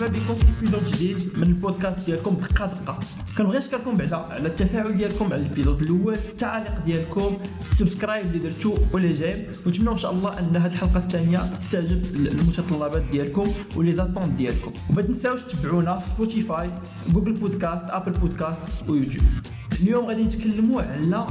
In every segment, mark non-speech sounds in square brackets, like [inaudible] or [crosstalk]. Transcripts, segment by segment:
مرحبا بكم في épisode جديد من البودكاست ديالكم دقه دقه كنبغي نشكركم بعدا على التفاعل ديالكم على ال épisode الأول التعاليق ديالكم ال subscribe اللي درتو و les j'aime. ونتمنى إن شاء الله أن هذه الحلقة الثانية تستجب المتطلبات ديالكم و les attentes ديالكم. وما تنساوش تتبعونا في Spotify Google Podcast Apple Podcast و YouTube اليوم غادي نتكلموا على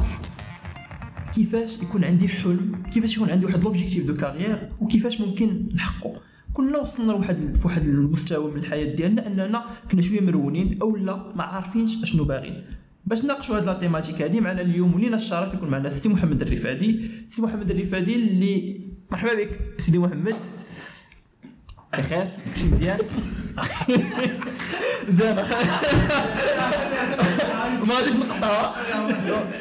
كيفاش يكون عندي حلم كيفاش يكون عندي واحد l'objectif de carrière وكيفاش ممكن نحققه. كنا وصلنا لواحد في واحد المستوى من الحياة ديالنا أننا كنا شوية مرونين أو لا ما عارفينش أشنو باغيين. باش نناقشوا هذه ال thématique هذه معنا اليوم ولينا الشرف يكون معنا السي محمد الرفادي. السي محمد الرفادي اللي مرحبا بك سيدي محمد. بخير شي مزيان. [laughs] زين. [laughs] ما غاديش نقطعها.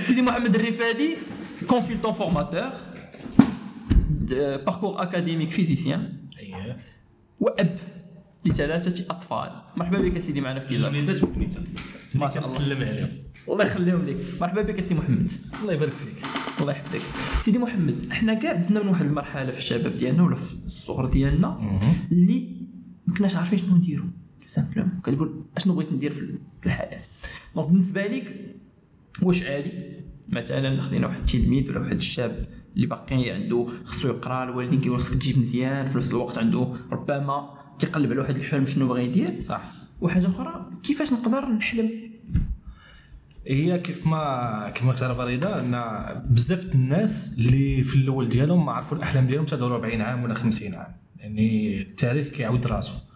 سيدي محمد الرفادي consultant formateur parcours académique physicien وأب لثلاثة أطفال. مرحبا بك سيدي معنا في كيزا وليدات وبنيتات ما شاء الله. نسلم عليهم. الله يخليهم لك. مرحبا بك سي محمد. الله يبارك فيك. الله يحفظك. سيدي محمد إحنا كاع دزنا من واحد المرحلة في الشباب ديالنا ولا في الصغر ديالنا اللي ما كناش عارفين شنو نديرو. simplement كتقول أشنو بغيت ندير في الحياة. donc بالنسبة لك واش عادي؟ مثلا خدينا واحد التلميذ ولا واحد الشاب اللي باقي عنده خصو يقرا الوالدين كيقول خصك تجيب مزيان في نفس الوقت عنده ربما كيقلب على واحد الحلم شنو بغى يدير. صح. وحاجة أخرى كيفاش نقدر نحلم؟ هي كيف ما كيف ما تعرف رضا أن بزاف الناس اللي في الأول ديالهم ما عرفوا الأحلام ديالهم تدوروا 40 عام ولا 50 عام. يعني التاريخ كيعاود راسو.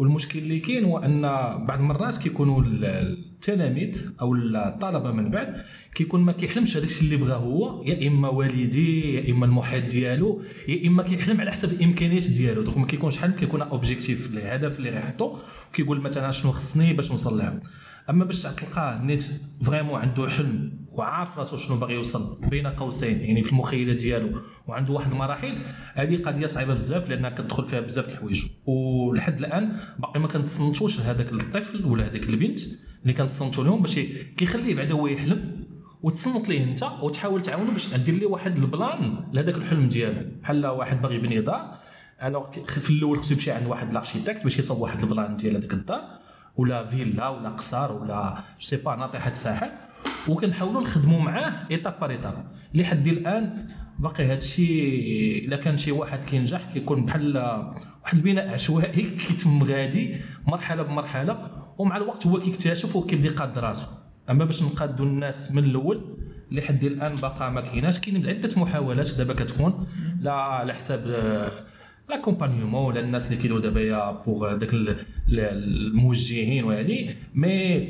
والمشكل اللي كاين هو أن بعض المرات كيكونوا ال- التلاميذ أو الطلبة من بعد كيكون ما كيحلمش هذاك اللي بغاه هو يا إما والديه يا إما المحيط ديالو يا إما كيحلم على حسب الإمكانيات ديالو. donc ما كيكونش حلم كيكون objectif الهدف اللي غيحطو كيقول مثلا شنو خصني باش نوصل لها. أما باش تلقاه نيت vraiment عنده حلم وعارف راسو شنو باغي يوصل بين قوسين يعني في المخيله ديالو وعنده واحد المراحل هذه قضية صعيبة بزاف لأنها كتدخل فيها بزاف الحوايج. ولحد الآن باقي ما كنتصنتوش لهذاك الطفل ولا هذيك البنت اللي كنتصنتوا لهم باش كيخليه بعدا هو يحلم وتصنت ليه أنت وتحاول تعاونو باش دير ليه واحد ال plan لهذاك الحلم ديالو. بحال واحد باغي يبني دار alors في الأول خصو يمشي عند واحد l'architecte باش يصاوب واحد ال plan ديال هذيك الدار. ولا فيلا ولا قصر ولا c'est pas ناطحة سحاب وكنحاولوا نخدموا معاه étape par étape لحد الآن باقي هذا الشيء إلا كان شي واحد كينجح كيكون بحال واحد البناء عشوائي [laughs] كيتم غادي مرحلة بمرحلة ومع الوقت هو كيكتشف وكيبدا يقاد راسو. أما باش نقادوا الناس من الأول لحد الآن باقا ما كايناش. كاين عدة محاولات دابا كتكون لا على حساب آه، l'accompagnement ولا الناس اللي كيديروا دابا pour داك ال- ال- الموجهين وهذه mais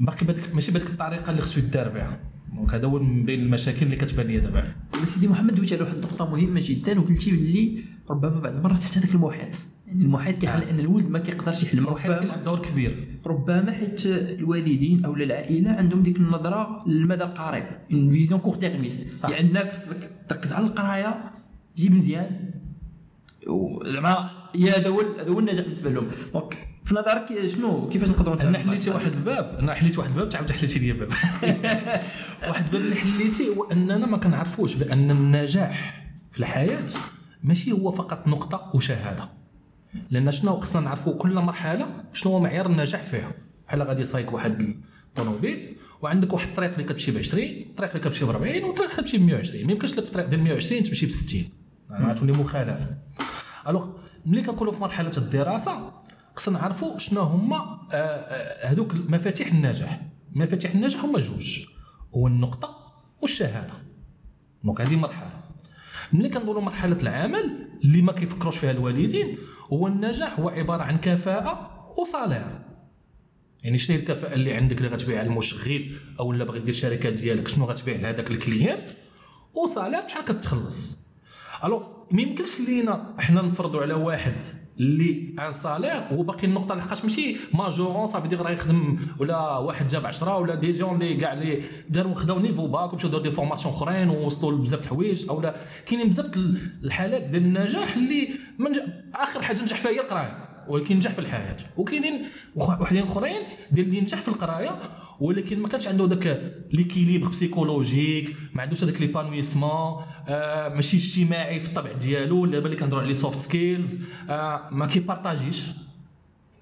باقي بدك ماشي بهذيك الطريقة اللي خصو يدار بها donc هذا هو من بين المشاكل اللي كتبان لي دابا سيدي محمد دويت على واحد النقطة مهمة جدا وقلتي باللي ربما بعض المرات حتى هذاك المحيط يعني المحيط كيخلي ان الولد ما كيقدرش يحلم الوحيد ربما كيلعب دور كبير ربما حيت الوالدين أو العائله عندهم ديك النظره للمدى القريب une vision court-termiste. يعني خصك تركز على القرايه تجيب مزيان زعما هي هذا هو هذا هو النجاح بالنسبة لهم. donc في نظرك شنو؟ كيفاش نقدروا أنا حليتي واحد الباب. أنا حليت واحد الباب تعاود حليتي لي باب. [laughs] واحد الباب اللي حليتي هو أننا ما كنعرفوش بأن النجاح في الحياة ماشي هو فقط نقطة وشهادة. لأن شنو خصنا نعرفوا كل مرحلة شنو هو معيار النجاح فيها. بحال غادي يصايك واحد الطوموبيل وعندك واحد الطريق اللي كتمشي ب 20 الطريق اللي كتمشي ب 40 والطريق اللي كتمشي ب 120 ما يمكنش لك في الطريق ديال 120 تمشي ب 60 يعني غتولي مخالفة. الوغ ملي كنقولوا في مرحلة الدراسة خصنا نعرفوا شنو هما آه، آه، هذوك مفاتيح النجاح مفاتيح النجاح هما جوج هو النقطه والشهادة. donc هذه مرحلة. ملي كنقولوا مرحلة العمل اللي ما كيفكروش فيها الوالدين هو النجاح هو عبارة عن كفاءة و salaire يعني شنو الكفاءة اللي عندك اللي غتبيع المشغل أو لا باغي دير شركة ديالك شنو غتبيع لهذاك ال client؟ و salaire بشحال كتخلص؟ alors ما يمكنش لينا حنا نفرضوا على واحد اللي un salaire هو باقي النقطه لحقاش ماشي majorant صافي دير راه يخدم ولا واحد جاب 10 ولا des gens اللي كاع اللي داروا خداو niveau bac ومشاو داروا des formations أخرين ووصلوا لبزاف الحوايج أو لا كاينين بزاف الحالات ديال النجاح اللي من. آخر حاجة نجح فيها هي القراية ولكن نجح في الحياة وكاينين وحدين أخرين ديال اللي نجح في القراية ولكن ما كانش عنده ذاك l'équilibre psychologique ما عندوش هذاك l'épanouissement آه ماشي اجتماعي في الطبع ديالو دابا اللي كنهضروا على les soft skills آه ما كيبارطاجيش.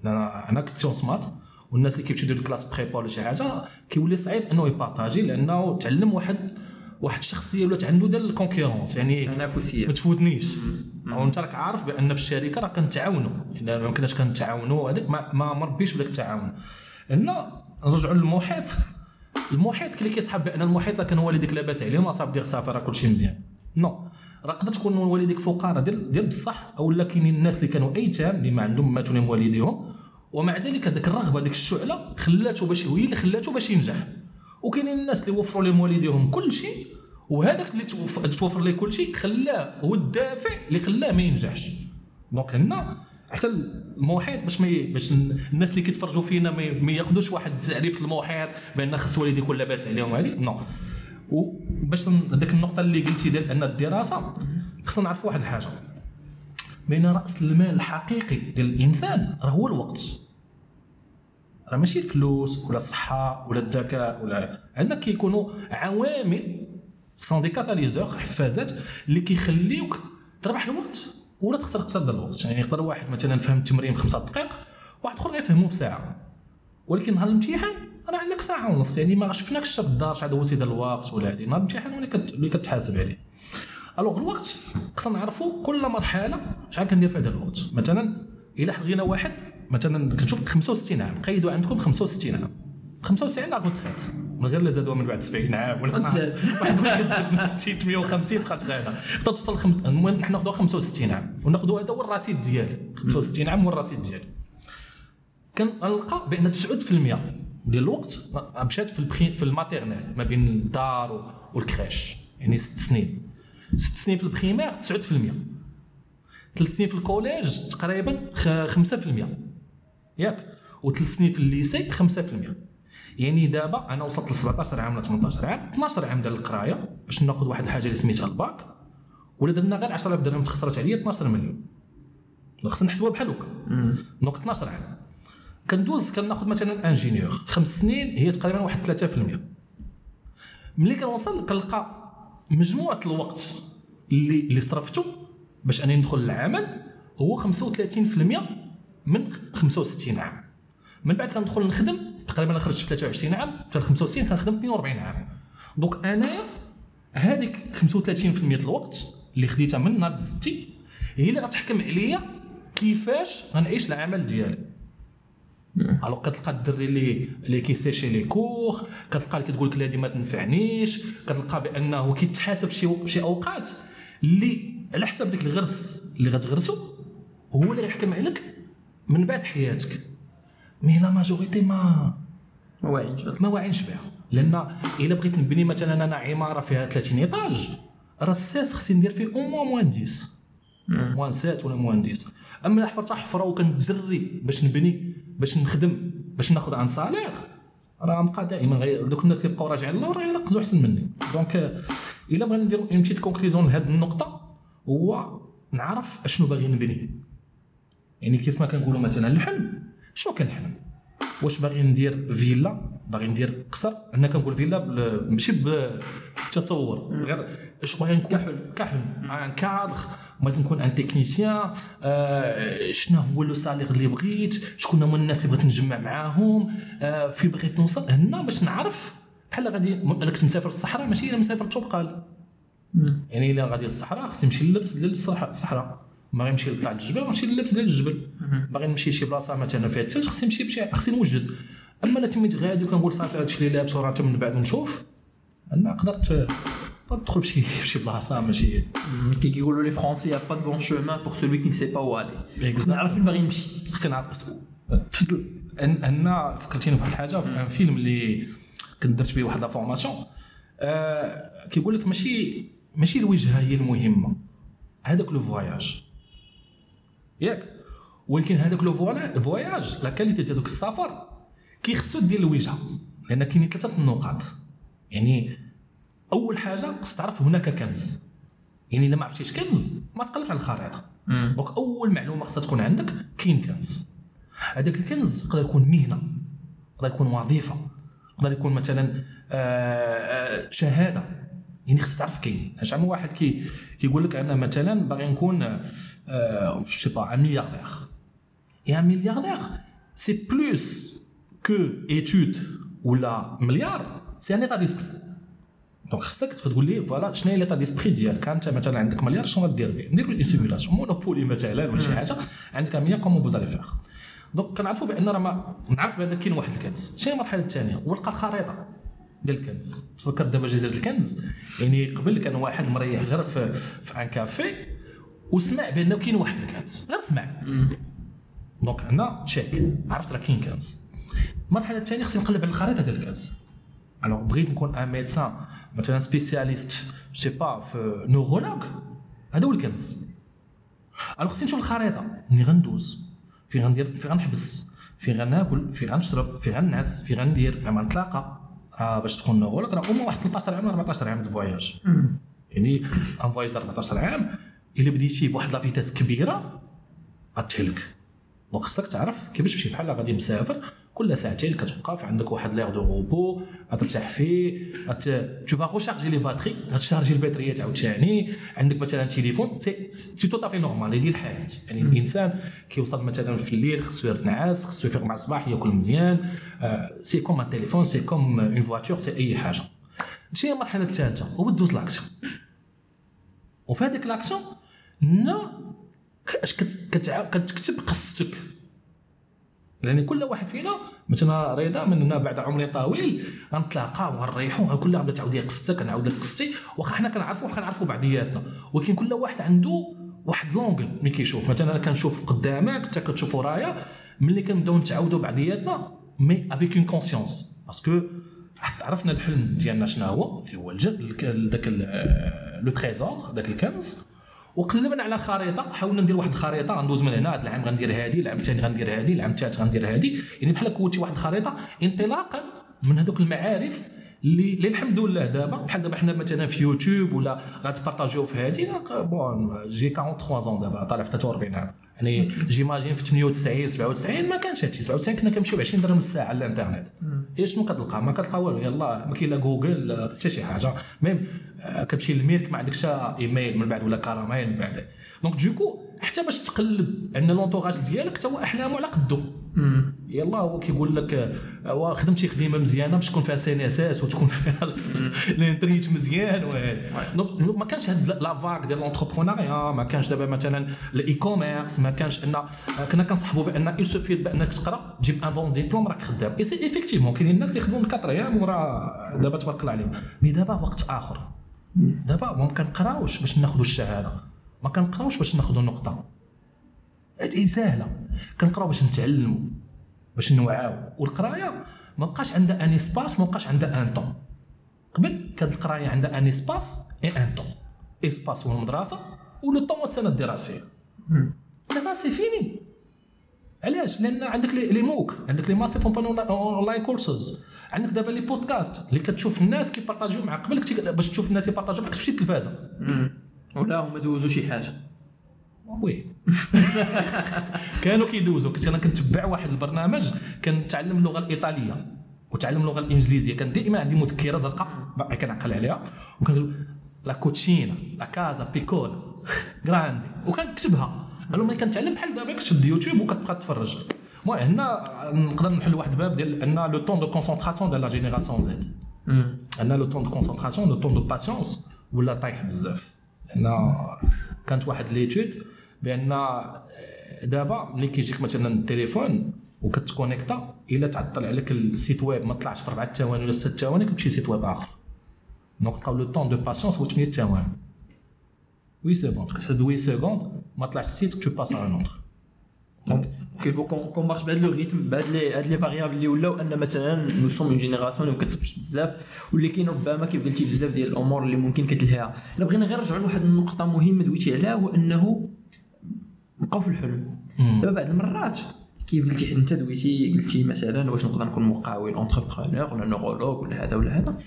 أنا أنا كنت سمات والناس اللي كيمشيو يديروا classe prépa ولا شي حاجة كيولي صعيب إنه يبارطاجي لأنه تعلم واحد واحد الشخصية ولات عنده ديال ال concurrence يعني تنافسية. ما تفوتنيش. أو أنت راك عارف بأن في الشركة راه كنتعاونوا الا ما كناش كنتعاونوا هذاك ما, ما مربيش بداك التعاون. هنا نرجعوا للمحيط. المحيط كلي كيسحب بأن المحيط كان والديك لاباس عليهم اصاحب ديك صافي راه كلشي مزيان. non. راه قدر تكون والديك فقراء ديال ديال بصح أو لا كاينين الناس اللي كانوا أيتام اللي ما عندهم ماتوا لهم والديهم ومع ذلك هذيك الرغبة هذيك الشعلة خلاته باش هي اللي خلاته باش ينجح. وكاينين الناس اللي وفروا لهم والديهم كل شيء وهذاك اللي توفر ليه كل شيء خلاه هو الدافع اللي خلاه ما ينجحش. donc هنا حتى المحيط باش باش الناس اللي كيتفرجوا فينا ما ياخذوش واحد التعريف المحيط بأن خص والدي يكون لاباس عليهم هذه؟ non. وباش هذيك النقطة اللي قلتي ديال أن الدراسة خصنا نعرفوا واحد الحاجة. بين رأس المال الحقيقي ديال الإنسان راه هو الوقت. راه ماشي الفلوس ولا الصحة ولا الذكاء ولا عندك كيكونوا عوامل sont des catalyseurs حفازات اللي كيخليوك تربح الوقت. ولا تخسر اقتصاد الوقت. يعني يقدر واحد مثلا فهم التمرين في خمسة دقائق واحد آخر غيفهمو في ساعة. ولكن نهار الامتحان راه عندك ساعة ونص يعني ما شفناكش في الدار شحال دوزتي ديال الوقت ولا هذه نهار الامتحان هو اللي كتحاسب عليه. alors الوقت خصنا نعرفوا كل مرحلة شحال كندير في هذا الوقت. مثلا إلا حلغينا واحد مثلا كنشوف 65 عام قيدوا عندكم 65 عام. 95 la retraite من غير لا زادوها من بعد 70 عام ولا واحد من 60 150 بقات غاده حتى توصل خمس المهم نحن ناخذوها 65 عام وناخذوا هذا هو الرصيد ديالي. 65 عام هو الرصيد ديالي. كنلقى بأن 9% ديال الوقت مشات في ال pré في ال maternelle ما بين الدار و ال crèche يعني ست سنين. ست سنين في ال primaire 9% ثلاث سنين في ال collège تقريبا 5% ياك. وثلاث سنين في ال lycée 5% يعني دابا أنا وصلت ل 17 عام ولا 18 عام 12 عام ديال القراية باش ناخذ واحد الحاجة اللي سميتها الباك ولا درنا غير 10000 درهم تخسرت عليا 12 مليون خصنا نحسبوها بحال هكا. donc 12 عام كندوز كناخذ مثلا ingénieur خمس سنين هي تقريبا واحد 3% ملي كنوصل كنلقى مجموعة الوقت اللي اللي صرفته باش انني ندخل للعمل هو 35% من 65 عام. من بعد كندخل نخدم تقريبا خرجت في 23 عام حتى 65 كنخدم 42 عام. donc أنايا هذيك 35% الوقت اللي خديتها من نهار دزتي هي اللي غتحكم عليا كيفاش غنعيش العمل ديالي. alors كتلقى الدري اللي اللي كي sécher les cours كتلقى اللي كتقول لك هذه ما تنفعنيش كتلقى بأنه كيتحاسب شي شي أوقات اللي على حساب ديك الغرس اللي غتغرسو هو اللي غيحكم عليك من بعد حياتك. mais la majorité ما ما واعينش ما واعينش بها. لأن إلا بغيت نبني مثلا أنا عمارة فيها 30 étages راه الساس خصني ندير فيه au moins moins 10 moins 7 ولا moins 10 اما حفرت حفرة وكنتزري باش نبني باش نخدم باش ناخذ un salaire راه نبقى دائما غير. دوك الناس اللي بقاو راجعين للور راه ينقزوا أحسن مني. donc إلا بغينا نديرو une petite conclusion لهذه النقطة هو نعرف أشنو باغي نبني. يعني كيف ما كنقولوا مثلا الحلم. شنو كنحلم؟ واش باغي ندير villa؟ باغي ندير قصر. أنا كنقول villa ماشي بالتصور. غير اش باغي نكون؟ كحل. كحل. un cadre. بغيت نكون un technicien آه شنو هو لو سالير اللي بغيت؟ شكون هما الناس اللي بغيت نجمع معاهم؟ آه في بغيت نوصل؟ هنا باش نعرف. بحال غادي أنا كنت مسافر الصحراء ماشي الا مسافر الطبقال يعني الا غادي للصحراء خصني نمشي للبس ديال الصحراء باغي نمشي لطلع الجبل نمشي للبس ديال الجبل. باغي نمشي لشي بلاصة مثلا فيها الثلج خصني نمشي بشي خصني نوجد. أما لا تميت غادي وكنقول صافي هادشي اللي لابس وراه من بعد نشوف أنا قدرت تدخل [laughs] في شي بلاصة ماشي كي كيقولوا لي فرونسي يا با دو بون شومان بور سولوي كي سي با و الي خصنا نعرف فين باغي نمشي. خصني نعرف ان فكرتيني بواحد الحاجة في أن فيلم اللي كنت درت به واحد لا فورماسيون. آه كيقول لك ماشي ماشي الوجهة هي المهمة. هذاك لو فواياج. ياك ولكن هذاك لو فواياج لا كاليتي ديال دوك السفر كيخصو دير الوجهة لأن كاينين ثلاثة النقاط. يعني أول حاجة خص تعرف هناك كنز. يعني إلا ما عرفتيش كنز ما تقلبش على الخريطة. donc أول معلومة خصها تكون عندك كاين كنز. هذاك الكنز يقدر يكون مهنة يقدر يكون وظيفة يقدر يكون مثلا آه، آه، شهادة. يعني خصك تعرف كاين. شحال من واحد كي كيقول لك أنا مثلا باغي نكون je sais pas un milliardaire يا ملياردير سي بلوس كو ايتود ولا مليار سي ان ايتا ديسبري دونك خصك تقول لي فوالا شنو هي ليتا ديسبري ديالك انت مثلا عندك مليار شنو غدير به ندير اون سيمولاسيون مونوبولي مثلا ولا شي حاجة عندك كومون فوز الي فيغ دونك كنعرفوا بان راه ما نعرف بان كاين واحد الكنز شنو المرحله الثانية ولقى الخريطه ديال الكنز تفكر دابا جزيره الكنز يعني قبل كان واحد مريح غير في, في ان كافي وسمع بأنه كاين واحد الكنز. غير سمع. donc هنا tchik عرفت راه كاين كنز. المرحلة الثانية خصني نقلب على الخريطة ديال الكنز. alors بغيت نكون un médecin مثلا spécialiste sais pas في neurologue هذا هو الكنز. alors خصني نشوف الخريطة. ملي غندوز؟ في غندير في غنحبس؟ في غناكل؟ في غنشرب؟ في غننعس؟ في غندير؟ زعما نتلاقى راه باش تكون neurologue راه هما واحد 13 عام 14 عام de voyage يعني ان فواياج 14 عام إلا بديتي بواحد لا فيتاس كبيرة غتهلك دونك خصك تعرف كيفاش تمشي بحال غادي مسافر كل ساعتين كتوقف عندك واحد ليغ دو روبو غترتاح فيه غت تو فا غوشارجي لي باتري غتشارجي البطاريات عاوتاني عندك مثلا تليفون سي سي تو طافي نورمال هذه الحياة يعني الإنسان كيوصل مثلا في الليل خصو ينعس خصو يفيق مع الصباح ياكل مزيان سي كوم ان سي كوم اون فواتور سي أي حاجة. هي المرحله الثالثة هو دوز l'action وفي هذيك l'action نا اش كتكتب قصتك. لأن كل واحد فينا مثلا رضا مننا بعد عمر طويل غنتلاقاو غنريحو غنقول لها تعاود لي قصتك نعاود لك قصتي واخا حنا كنعرفوا كنعرفوا بعضياتنا ولكن كل واحد عنده واحد l'angle ملي كيشوف. مثلا أنا كنشوف قدامك انت كتشوف ورايا ملي كنبداو نتعاودوا بعضياتنا mais avec une conscience parce que عرفنا الحلم ديالنا شنو هو؟ اللي هو داك le trésor داك الكنز. وقلبنا على خريطة. حاولنا ندير واحد الخريطة. غندوز من هنا. هذا العام غندير هذه العام الثاني غندير هذه العام الثالث غندير هذه يعني بحال كونتي واحد الخريطة. انطلاقا من هذوك المعارف اللي الحمد لله دابا. بحال دابا حنا مثلا في يوتيوب ولا غت partager يو في هذه bon j'ai 43 دابا طالع في 43 عام يعني j'imagine في 98 97 ما كانش هادشي. 97 كنا كنمشيو ب 20 درهم الساعة على الانترنت. إيه شنو كتلقى؟ ما كتلقى والو. يلا ما كاين لا جوجل حتى شي حاجة. ميم آه، كتمشي للميرك ما عندكش إيميل من بعد ولا كاراميل من بعد. دونك دوكو حتى باش تقلب ان لونتوراج ديالك حتى هو احلامه على قدو يلا هو كيقول لك هو خدم شي خدمة مزيانة باش تكون فيها سي إس إس وتكون فيها [laughs] الانترنيت مزيان. دونك ما كانش هاد لا فاك ديال لونتربرونيا ما كانش دابا مثلا الاي كوميرس ما كانش أن كنا كنصحبوا بأن il suffit بأنك تقرأ تجيب un bon diplôme راك خدام. et c'est effectivement كاينين الناس اللي يخدموا من 4 أيام ورا دابا تبارك الله عليهم. mais دابا وقت آخر. دابا ما كنقراوش باش ناخذوا الشهادة. ما كنقراوش باش ناخذوا نقطة. هذه سهله كنقراو باش نتعلموا باش نوعاو. والقراية ما بقاش عندها un espace ما بقاش عندها un temps قبل كانت القراية عندها un espace et un temps espace هو المدرسة و le temps هو السنة الدراسية. دابا c'est fini علاش؟ لأن عندك les MOOC عندك les massive online courses عندك دابا les podcasts اللي كتشوف الناس كيبارطاجيو معاك قبل باش تشوف الناس يبارطاجيو معاك تمشي التلفازه ولا هما دوزوا شي حاجة. oui. [laughs] كانوا كيدوزوا كنت أنا كنتبع واحد البرنامج كنتعلم اللغة الإيطالية وتعلم اللغة الإنجليزية. كان دائما عندي مذكرة زرقاء كنعقل عليها. وكنقول la cucina la casa piccola [laughs] grande. وكنكتبها. أنا ملي كنتعلم بحال دابا كتشد يوتيوب وكتبقى تفرج. المهم هنا نقدر نحل واحد الباب ديال أن le temps de concentration ديال la génération Z أن le temps de concentration le temps de patience ولا طايح بزاف. لأن كانت واحد l'étude بأن دابا ملي كيجيك مثلا التليفون وكتكونيكتا إلا تعطل عليك ال site web ما طلعش في أربع ثواني ولا ست ثواني كتمشي ل site web آخر. donc بقاو le temps de patience هو 8 ثواني huit secondes هاد huit secondes ما طلعش ال site tu passes à l'autre qu'il faut qu'on marche بهذا le rythme بهاد les هاد les variables اللي ولاو ان مثلا nous sommes une génération اللي ما كتسبش بزاف واللي كاين ربما كيف قلتي بزاف ديال الأمور اللي ممكن كتلهيها الا بغينا غير نرجعوا لواحد النقطه مهمه دويتي عليها هو انه نبقاو في الحلم دابا بعض المرات كيف قلتي انت دويتي قلتي مثلا واش نقدر نكون مقاول entrepreneur ولا neurologue ولا هذا ولا هذا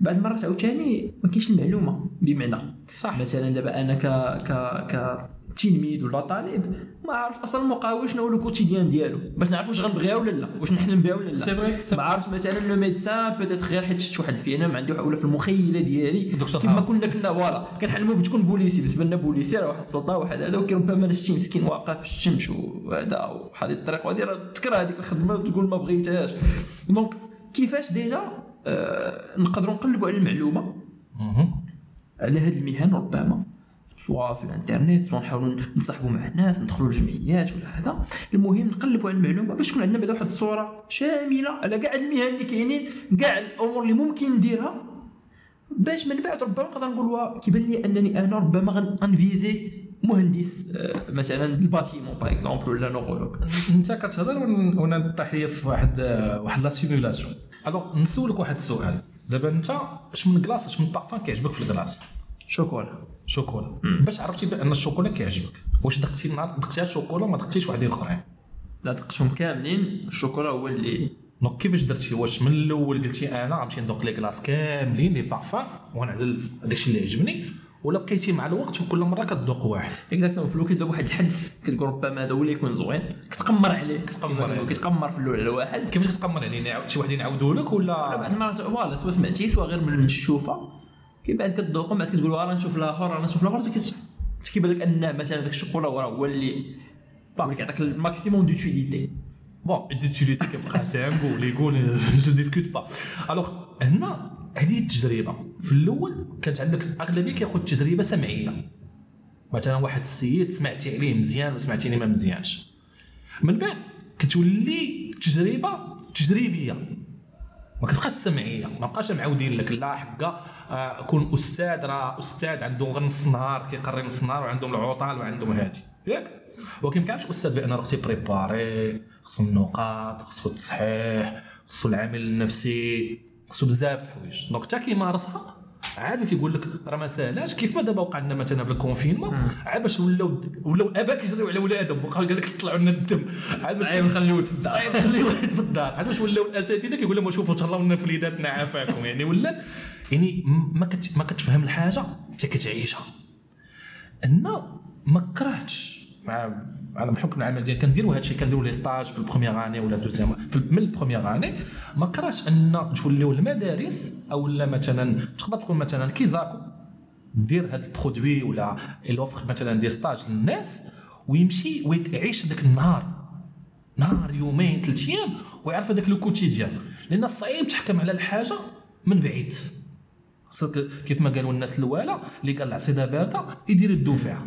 بعض المرات عاوتاني ما كاينش المعلومه بمعنى صح. مثلا دابا أنا ك ك ك تلميذ ولا طالب ما عارف أصلا المقاول شنو هو le quotidien ديالو. باش نعرف واش غنبغيها ولا لا واش نحلم بها ولا لا. c'est vrai، ما عارفش مثلا le médecin peut-être غير حيت شفت واحد فينا ما عنده ولا في المخيلة ديالي. دكتور كيف ما هاوس. كنا كنا voilà. كنحلموا بتكون بوليسي بالنسبة لنا بوليسي راه واحد السلطة واحد هذا وكربما أنا شتي مسكين واقف في الشمس وهذا وحاضي الطريق وهذه راه تكره هذيك الخدمة وتقول ما بغيتهاش. donc كيفاش déjà آه نقدروا نقلبوا على المعلومة. على هذه المهن ربما. سواء في الانترنت سواء نحاولوا نصاحبوا مع الناس ندخلوا لجمعيات ولا هذا. المهم نقلبوا على المعلومة باش تكون عندنا بعدا واحد الصورة شاملة على كاع المهن اللي كاينين كاع الأمور اللي ممكن نديرها. باش من بعد ربما نقدر نقول كيبان لي أنني أنا ربما غن- غنفيزي مهندس آه، مثلا ال bâtiment par exemple ولا neurologue. أنت كتهضر وأنا نطيح ليا في واحد واحد la simulation alors نسولك واحد السؤال. دابا أنت اش من glace اش من بارفان كيعجبك في ال glace chocolat. chocolat. باش عرفتي بأن الشوكولا كيعجبك. واش دقتي النهار؟ دقتيها الشوكولا وما دقتيش واحدين آخرين. لا دقتهم كاملين الشوكولا هو اللي donc كيفاش درتي؟ واش من الأول قلتي أنا غنمشي ندوق les glaces كاملين les parfums ونعزل داكشي اللي عجبني؟ ولا بقيتي مع الوقت وكل مرة كتذوق واحد. exactement في الوقت كتبدا بواحد الحدس كتقول ربما هذا هو اللي يكون زوين. كتقمر عليه. كتقمر عليه. كتقمر في الأول على واحد. كيفاش كتقمر عليه؟ شي واحد يعاودوا لك ولا بعد المرات voilà سواء سمعتي سواء غير من الشوفة. كي بعد كتذوق من بعد كتقول راه نشوف الآخر راه نشوف الآخر كيبان لك أن مثلا داك الشوكولا راه هو اللي باغي كيعطيك ال maximum d'utilité bon d'utilité كيبقى c'est un goût les goûts je discute pas alors هنا هذه التجربة. في الأول كانت عندك الأغلبية كياخذ تجربة سمعية. مثلا واحد السيد سمعتي عليه مزيان وسمعتي عليه ما مزيانش. من بعد كتولي تجربة تجريبية. ما كتبقاش سمعيه ما بقاش معودين لك لا حقا آه، كون أستاذ راه أستاذ عنده غير نص نهار كيقري نص نهار وعندهم العطل وعندهم هادي. ياك. ولكن ما كيعرفش أستاذ بأن راه خصو يبريباري خصو النقاط خصو التصحيح خصو العامل النفسي خصو بزاف د الحوايج. donc حتى كيمارسها عاد كيقول لك راه ما ساهلاش كيف ما دابا وقع لنا مثلا في ال confinement عاد باش ولاو ولاو اباء كيجريو على ولادهم وبقاو قال لك طلعوا لنا الدم. عاد باش صعيب نخلي في الدار. صعيب نخلي الولد في الدار. عاد باش ولاو الأساتذة كيقول لهم شوفوا تهلاو لنا في وليداتنا عافاكم. يعني ولات يعني ما كت ما كتفهم الحاجة حتى كتعيشها. أنا ما كرهتش مع أنا بحكم العمل ديالي كنديروا هادشي كنديروا les stages في ال première année ولا deuxième من ال première année ما كرهتش أن توليو المدارس أو لا مثلا تقدر تكون مثلا كيزاكو دير هاد ال produit ولا ال offre مثلا des stages للناس ويمشي ويعيش هذاك النهار. نهار يومين ثلاث أيام ويعرف هذاك le quotidien. لأن صعيب تحكم على الحاجة من بعيد. خاصك كيف ما قالوا الناس الاولى اللي قال العصيده بارده يدير يدو فيها.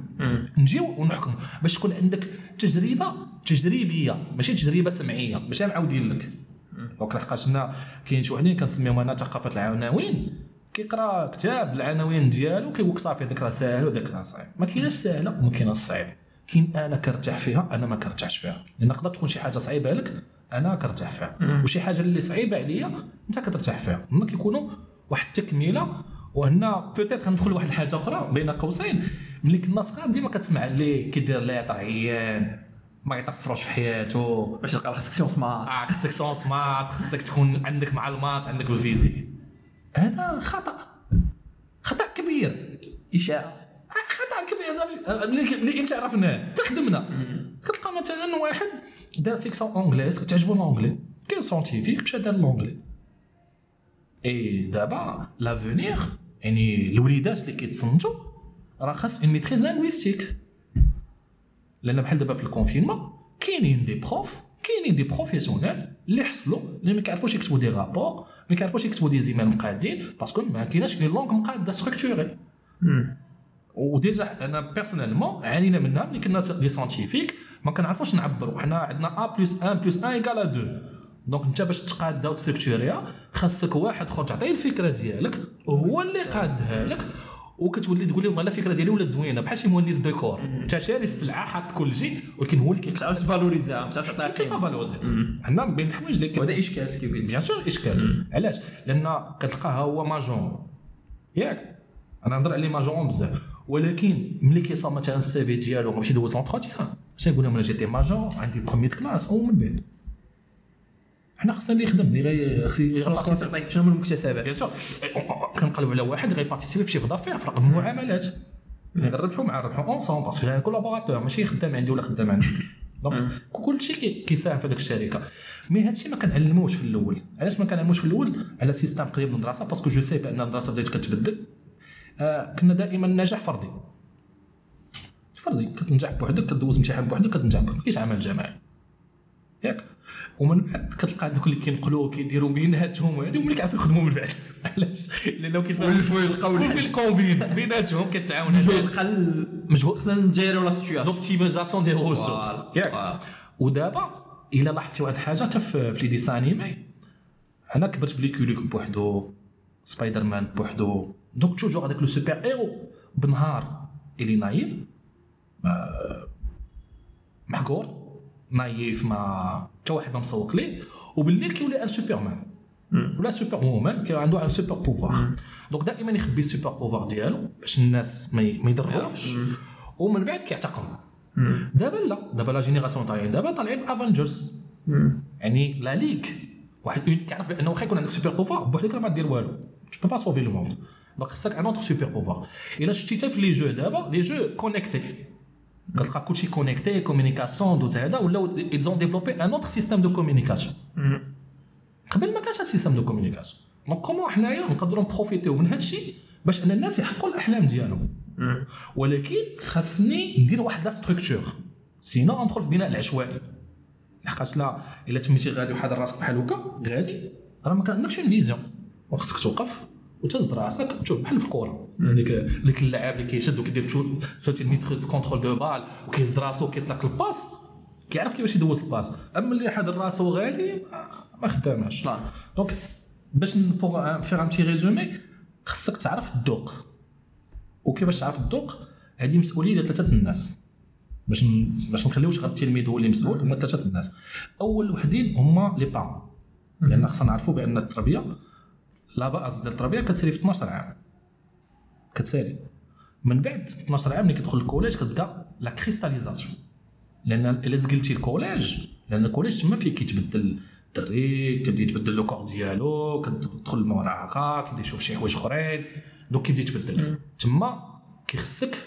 نجيو ونحكم. باش تكون عندك تجربة تجريبية ماشي تجربة سمعية ماشي معاودين لك. دونك لحقاش لنا كاين شي وحدين كنسميهم أنا ثقافة العناوين. كيقرأ كتاب العناوين ديالو كيقول لك صافي هذاك راه ساهل وذاك راه صعيب. ما كايناش ساهله وما كايناش صعيب. كاين أنا كنرتاح فيها أنا ما كنرتاحش فيها. لأن تقدر تكون شي حاجة صعيبة لك أنا كنرتاح فيها. وشي حاجة اللي صعيبة عليا أنت كترتاح فيها. هما كيكونوا واحد التكميله وهنا peut-être غندخل لواحد الحاجة أخرى بين قوسين. ملي كنا صغار ديما كتسمع اللي كيدير les lettres عيان ما يطفروش في حياته. باش تلقى خصك sciences maths آه، خصك sciences maths خصك تكون عندك مع ال maths عندك ال physique. هذا خطأ خطأ كبير. إشاعة. آه، خطأ كبير. اللي اللي إمتى عرفناه. تخدمنا. كتلقى مثلا واحد دار section anglaise تعجبو l'anglais كاين scientifique مشى دار l'anglais et دابا l'avenir يعني الوليدات اللي كيتصنتوا راه خاص une maîtrise linguistique لأن بحال دابا في ال confinement كاينين des profs كاينين des professionnels اللي حصلوا اللي ما كيعرفوش يكتبوا des rapports ما كيعرفوش يكتبوا des e-mails مقادين parce que ما كايناش une langue مقاده structurée و déjà أنا personnellement عانينا منها ملي كنا des scientifiques ما كنعرفوش نعبروا حنا عندنا ا plus 1 plus 1 égal 2 donc انت باش تقادها وتستركتوريها خاصك واحد اخر تعطيه الفكرة ديالك هو اللي قادها لك وكتولي تقول لهم لا الفكرة ديالي ولات زوينة بحال شي مهندس ديكور. انت شاري السلعة حاط كل شيء ولكن هو اللي تفالوريزا ما تعرفش تعطيها c'est pas قيمه فالوريزيت. عندنا بين الحوايج اللي وهذا إشكال كيف قلت bien sûr اشكال علاش؟ لأن كتلقاه هو ماجون ياك؟ أنا نهضر عليه ماجون بزاف. ولكن ملي كيصاب مثلا ال CV ديالو غيمشي يدوز l'entretien اش نقول لهم؟ أنا جيتي major عندي première classe ومن بعد. حنا خصنا اللي يخدم اللي غي شنو من المكتسبات. bien sûr. كنقلبوا على واحد غي participer في chiffre d'affaires في رقم المعاملات. اللي غنربحوا معاه نربحوا ensemble parce que collaborateur ماشي خدام عندي ولا خدام عندي. donc كل شيء كيساهم في هذيك الشركة. mais هذا الشيء ما كنعلموش في الأول. علاش ما كنعلموش في الأول؟ على système قريب من المدرسة parce que je sais بأن المدرسة بدات كتبدل. آه كنا دائما النجاح فردي. فردي. كتنجح بوحدك كدوز امتحان بوحدك كتنجح بوحدك ما كاينش عمل جماعي ياك؟ ومن بعد كتلقى هذوك اللي كينقلوا كيديروا بيناتهم هذوك اللي كيعرفوا يخدموا من بعد. [laughs] علاش؟ لأنه كيف وين يلقاو في ال combine بيناتهم كتعاون مجهود القل مجهود خصنا ن gérer la situation d'optimisation des ressources ودابا إلا لاحظتي واحد الحاجة حتى في في les dessins animés أنا كبرت بلي كوليك بوحدو سبايدر مان بوحدو. donc toujours هذاك le super-héros. بنهار اللي naïf محقور. naïf ما حتى واحد ما مسوق ليه؟ وبالليل كيولي un superman. ولا superwoman كي عنده un super pouvoir. donc دائما يخبي ال super pouvoir ديالو باش الناس ما يضروش ومن بعد كيعتقل دابا لا. دابا la génération طالعين دابا طالعين Avengers يعني la ligue واحد اون كيعرف بأنه واخا يكون عندك super pouvoir بوحدك راه ما دير والو. tu peux pas sauver le monde donc خصك un autre super pouvoir. إلا شتي حتى في les jeux دابا les jeux connectés كتلقى كلشي connecté communication دوز هذا ولاو ils ont développé un autre système de communication. قبل ما كانش هذا ال système de communication donc comment حنايا نقدروا ن profiter من هذا الشيء باش أن الناس يحققوا الأحلام ديالهم. ولكن خاصني ندير واحد la structure sinon ندخل في البناء العشوائي. لحقاش لا إلا تميتي غادي وحاضر راسك بحال هكا غادي. راه ما عندكش une vision وخصك توقف. وتهز راسك تشوف بحال في الكره هذيك ديك اللاعب اللي كيشد وكيدير فهمتي ال maître contrôle de balle وكيهز راسو وكيطلق ال passe كيعرف كيفاش يدوز ال passe. أما اللي حاضر راسو غادي ما- ما خداماش. donc باش faire un petit résumé خصك تعرف الذوق. وكيفاش تعرف الذوق؟ هذه مسؤولية ديال ثلاثة الناس. باش ن... باش نخليوش غير التلميذ هو اللي مسؤول هما ثلاثة الناس. أول وحدين هما les parents لأن خصنا نعرفوا بأن التربية la base ديال التربيه كتسالي في 12 عام. كتسالي. من بعد 12 عام ملي كتدخل ال collège كتبدا la cristallisation. لأن إلا زقلتي ال collège لأن ال collège تما فيه كيتبدل الدري كيبدا يتبدل le corps ديالو كتدخل المراهقه كيبدا يشوف شي حوايج أخرين donc كيبدا يتبدل. تما كيخصك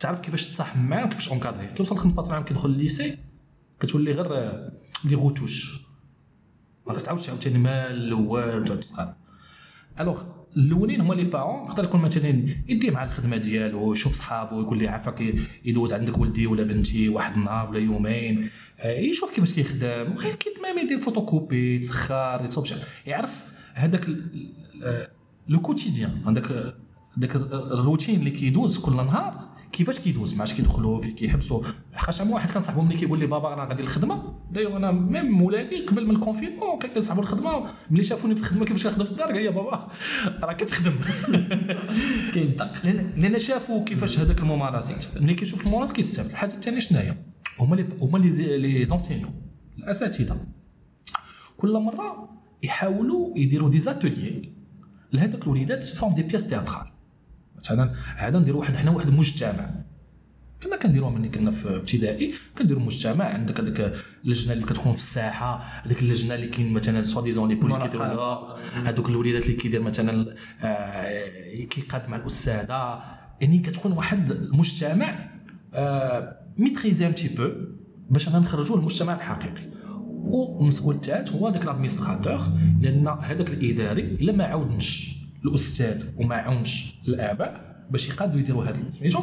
تعرف كيفاش تصاحب معاه وكيفاش encadrer كيوصل 15 عام كيدخل ال lycée كتولي غير les retouches. ما خصك تعاود عاوتاني مال الأول وتعاود تصاحب alors الاولين هما les parents يقدر يكون مثلا يدي مع الخدمه ديالو يشوف صحابو يقول لي عافاك يدوز عندك ولدي ولا بنتي واحد النهار ولا يومين يشوف كيفاش كيخدم وخير كيتمام يدير فوتوكوبي يتسخر يتصوب يعرف هذاك le quotidien هذاك هذاك الروتين اللي كيدوز كل نهار كيفاش كيدوز ما عادش كيدخلوا فيه كيحبسوا لحقاش عام واحد كان صاحبو ملي كيقول لي بابا أنا غادي الخدمة. دايوغ أنا même ولادي قبل من ال confinement كان كنصاحبوا الخدمة ملي شافوني في الخدمة كيفاش كنخدم في الدار قال لي بابا راه كتخدم. [laughs] كاين طق لأن شافوا كيفاش هذاك الممارسات ملي كيشوف الممارسات كيستافد. الحاجة الثانية شنو هي هما لي هما لي les enseignants الأساتذة. كل مرة يحاولوا يديروا des ateliers لهذوك الوليدات فهم des pièces théâtrales مثلا هذا نديروا واحد حنا واحد المجتمع كنا كنديروها ملي كنا في ابتدائي كنديروا مجتمع عندك هذيك اللجنة اللي كتكون في الساحة هذيك اللجنة اللي كاين مثلا soit disons les polices كيديروا الوقت هذوك الوليدات اللي كيدير مثلا آه، كيقاد مع الأستاذة. يعني كتكون واحد المجتمع maîtriser un petit peu باش أنا نخرجوا المجتمع الحقيقي. والمسؤول الثالث هو ذاك ال administrateur لأن هذاك الإداري إلا ما عاونش الأستاذ وما عاونش الآباء باش يقادوا يديروا هذا سميتو؟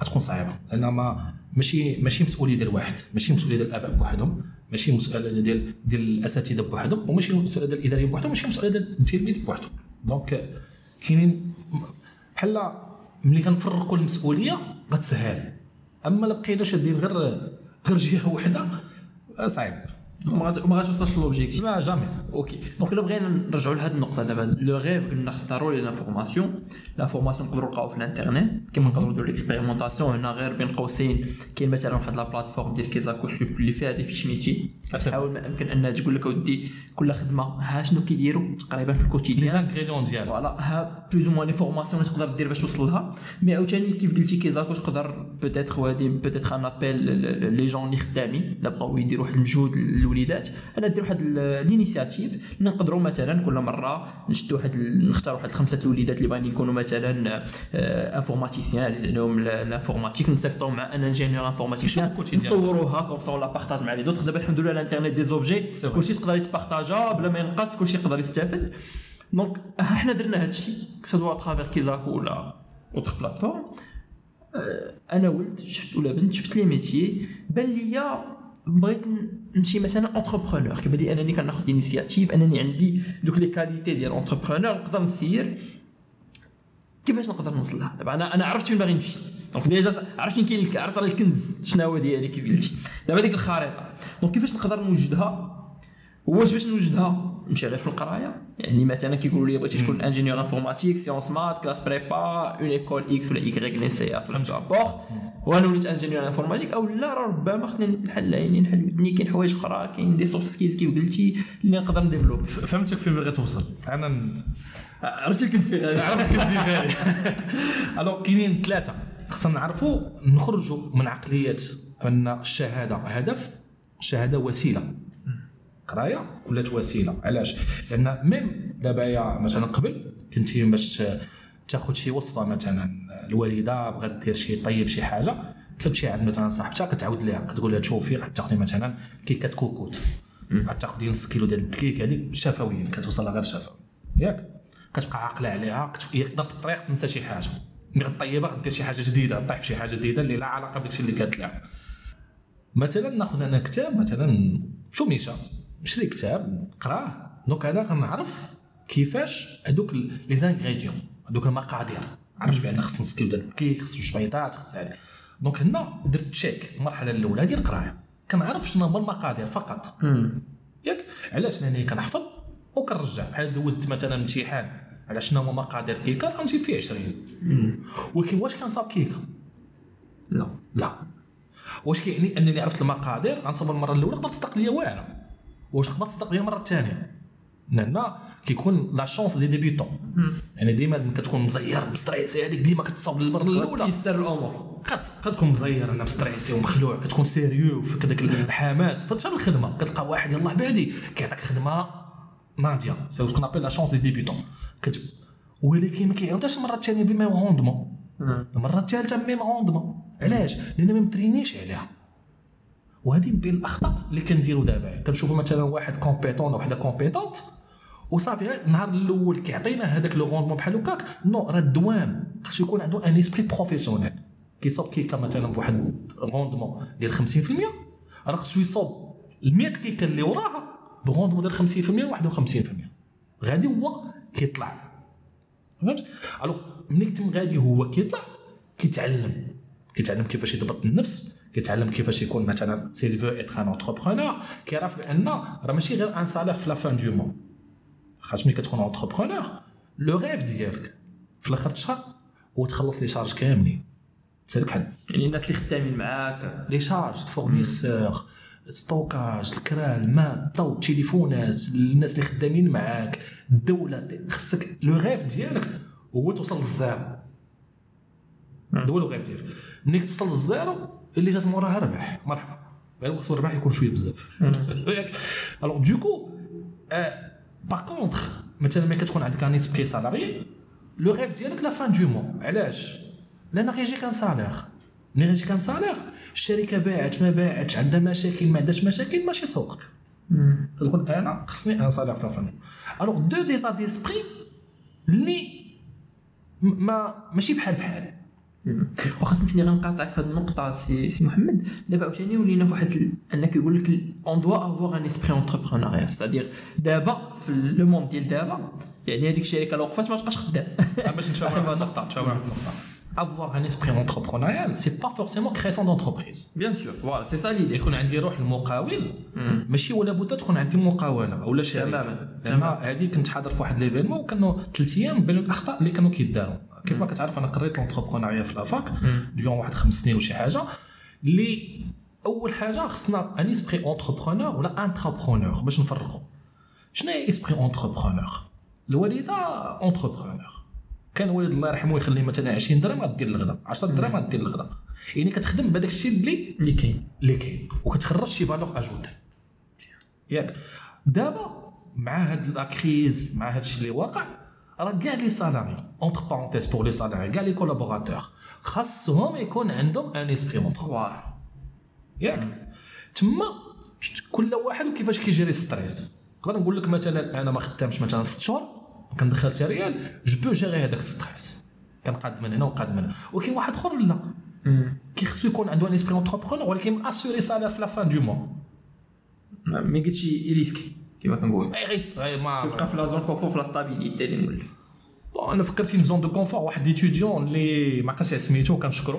غتكون صعيبة لأن ما ماشي ماشي مسؤولية ديال واحد ماشي مسؤولية ديال الآباء بوحدهم ماشي مسؤولية ديال ديال الأساتذة بوحدهم وماشي مسؤولية ديال الإداريين بوحدهم ماشي مسؤولية ديال التلميذ بوحده donc كاينين بحال ملي كنفرقوا المسؤولية غتسهل أما الا بقينا شادين غير غير جهة وحدة صعيب. وما غات- وما غاتوصلش l'objectif لا jamais OK donc الا بغينا نرجعوا لهذه النقطة دابا. le rêve قلنا خص ضروري l'information l'information نقدروا نلقاو في الانترنت. كما نقدروا نديروا l'expérimentation هنا غير بين قوسين. كاين مثلا واحد la plateforme ديال Kezakoo سويف اللي فيها des fiches métier كتحاول ما امكن انها تقول لك أودي كل خدمة ها شنو كيديروا تقريبا في ال quotidien les ingrédients ديالو voilà ها plus ou moins les informations اللي تقدر دير باش توصل لها. mais عاوتاني كيف قلتي Kezakoo تقدر peut-être هادي peut-être un appel les gens اللي خدامين. لا بغاو يديروا واحد المجهود الوليدات أنا ندير واحد ال- ال initiative. اللي نقدروا مثلا كل مرة نشدوا واحد ال- نختار واحد الخمسة الوليدات اللي بغاني يكونوا مثلا informaticien عزيز عليهم ال- ال informatique نصيفطوا مع un ingénieur informaticien يشوفوا ال quotidien. نصوروها comme ça la partage مع les autres دابا الحمد لله الانترنت des objets كلشي تقدر يت partager بلا ما ينقص كلشي يقدر يستافد. donc حنا درنا هذا الشيء سواء à travers Kezakoo ولا autre plateforme أنا ولد شفت ولا بنت شفت les métiers. بان ليا بغيت نمشي مثلا entrepreneur كيبان أنني كناخذ initiative أنني عندي دوك les qualités ديال entrepreneur نقدر نسير كيفاش نقدر نوصل لها. دابا أنا أنا عرفت فين باغي نمشي. donc déjà عرفت فين كاين عرفت راه الكنز شنو هو ديالي كيف قلتي. دابا ديك الخريطة. donc كيفاش نقدر نوجدها؟ واش باش نوجدها؟ نمشي غير في القراية. يعني مثلا كيقولوا لي بغيتي تكون ingénieur informatique sciences maths classe prépa une école X ولا Y لي سي اف ولا بورت وأنا وليت ingénieur informatique أو لا راه ربما خصني نحل عيني نحل ودني كاين حوايج أخرى كاين des soft skills كيف قلتي اللي نقدر ن développe. فهمتك فين بغيت توصل. أنا عرفتي كنت في غير [laughs] عرفت كيف في بالي. alors كاينين ثلاثة. خصنا نعرفوا نخرجوا من عقلية أن الشهادة هدف الشهاده وسيلة. قراية ولات وسيلة. علاش؟ لأن ميم دابا يا مثلا قبل كنتي باش تاخذ شي وصفة مثلا الوالدة بغات دير شي طيب شي حاجة كتمشي عند مثلا صاحبتها كتعاود ليها كتقول لها شوفي غتاخذي مثلا كيكة كوكوت. غتاخذي نص كيلو ديال الدقيق هذيك شفويا كتوصلها غير شفوي ياك؟ كتبقى عاقلة عليها يقدر في الطريق تنسى شي حاجة. ملي غطيبها غدير شي حاجة جديدة طيح في شي حاجة جديدة اللي لا علاقة بداكشي اللي لها. مثلا ناخذ أنا كتاب مثلا شوميشا نشري كتاب نقراه. donc أنا غنعرف كيفاش هذوك les ingrédients هذوك المقادير. عرفت بأن خص نص كيلو ديال الدقيق خص جوج بيضات خص هذه. donc هنا درت check المرحلة الأولى هذه القرايه كنعرف شنو هما المقادير فقط. ياك؟ علاش؟ لأنني كنحفظ وكنرجع. بحال دوزت مثلا امتحان على شنو هما مقادير كيكه غنجيب فيه 20 ولكن واش كنصاب كيكه لا. لا. واش كيعني؟ أنني عرفت المقادير غنصب المرة الأولى قدرت تصدق ليا واعرة. واش قدرت تصدق ليا المره الثانية لأن كيكون la chance des débutants يعني ديما كتكون مزير م stressé هذيك ديما كتصاب للمره الأولى. تيسر الأمور. كت- كتكون مزير أنا م stressé ومخلوع كتكون sérieux في كذاك الحماس. فتشرب الخدمة؟ كتلقى واحد يلاه بادي كيعطيك خدمة ناضيه c'est ce qu'on appelle la chance des débutants ولكن ما كيعاودهاش المره الثانية ب même rendement المره الثالثه ب même rendement علاش؟ لأن ما مترينيش عليها. وهذه بين الأخطاء اللي كنديروا دابا. كنشوفوا مثلا واحد compétent وحدة compétente وصافي النهار الأول كيعطينا هذاك le rendement بحال هكاك. non راه الدوام خصو يكون عنده un esprit professionnel كيصوب كيكه مثلا بواحد rendement ديال 50% راه خصو يصوب ال 100 كيكه اللي وراها ب rendement ديال 50% و51% غادي هو كيطلع. فهمت؟ alors ملي كتم غادي هو كيطلع كيتعلم. كيتعلم كيفاش يضبط النفس كيتعلم كيفاش يكون مثلا s'il veut être un entrepreneur كيعرف بأن راه ماشي غير un salaire في la fin du mois خاطر ملي كتكون entrepreneur le rêve ديالك في الآخر الشهر هو تخلص les charges كاملين. تسألك بحال يعني الناس اللي خدامين معاك. les charges fournisseurs stockage الكرا الماء الضوء التليفونات الناس اللي خدامين معاك الدولة خصك le rêve ديالك هو توصل للزيرو. هذا هو le rêve ديالك. ملي توصل للزيرو اللي جات موراها ربح مرحبا. غير خصو الربح يكون شوية بزاف. alors donc par contre مثلا ملي كتكون عندك un esprit salarié le rêve ديالك la fin du mois علاش؟ لأن غيجيك un salaire ملي غيجيك un salaire الشركة باعت ما باعتش عندها مشاكل ما عندهاش مشاكل ماشي سوقك كتقول أنا خصني un salaire في la fin alors deux états d'esprit اللي ما ماشي بحال بحال. واخا سمحني غنقاطعك في هذه النقطة سي, سي محمد. دابا عاوتاني ولينا في واحد ال- ان كيقول لك on doit avoir un esprit entrepreneurial c'est-à-dire دابا في le monde ديال دابا يعني هذيك الشركة لو وقفات ما تبقاش خدام. [laughs] باش نتفاهم. آخر واحد. النقطه نتفاهم. واحد النقطه avoir un esprit entrepreneurial c'est pas forcément création d'entreprise bien sûr voilà c'est ça l'idée يكون عندي روح المقاول ماشي ولا بد تكون عندي مقاوله ولا شركه تماماً. هذه كنت حاضر في واحد l'événement وكانوا ثلاث أيام بين الأخطاء اللي كانوا كيداروا. كيف ما كتعرف أنا قريت l'entrepreneuriat في la fac ديون واحد خمس سنين وشي حاجة اللي أول حاجة خصنا un esprit entrepreneur ولا entrepreneur باش نفرقوا شنو هي esprit entrepreneur الوالدة entrepreneur كان الوالد الله يرحمه يخلي مثلا 20 درهم غدير الغدا 10 درهم غدير الغدا يعني كتخدم بهذاك الشيء اللي اللي كاين. اللي كاين. وكتخرج شي valeur ajoutée ياك. دابا مع هاد la crise مع هاد الشيء اللي واقع راه كاع les salariés entre parenthèses pour les salariés كاع les collaborateurs خاصهم يكون عندهم un esprit entre ياك. تما كل واحد وكيفاش كي gérer stress نقدر نقول لك مثلا أنا ما خدامش مثلا ست شهور كندخل حتى ريال je peux gérer هذاك stress كنقاد من هنا وقاد من هنا. ولكن واحد آخر لا. كي خصو يكون عنده un esprit entrepreneur ولكن assurer salaire في la fin du mois ما قلتش risquer كيما كنقول et reste ما تبقى في la zone confort في la stabilité اللي مولف bon أنا فكرتني في zone de confort واحد ديتوديون اللي ما عرفتش سميتو كنشكرو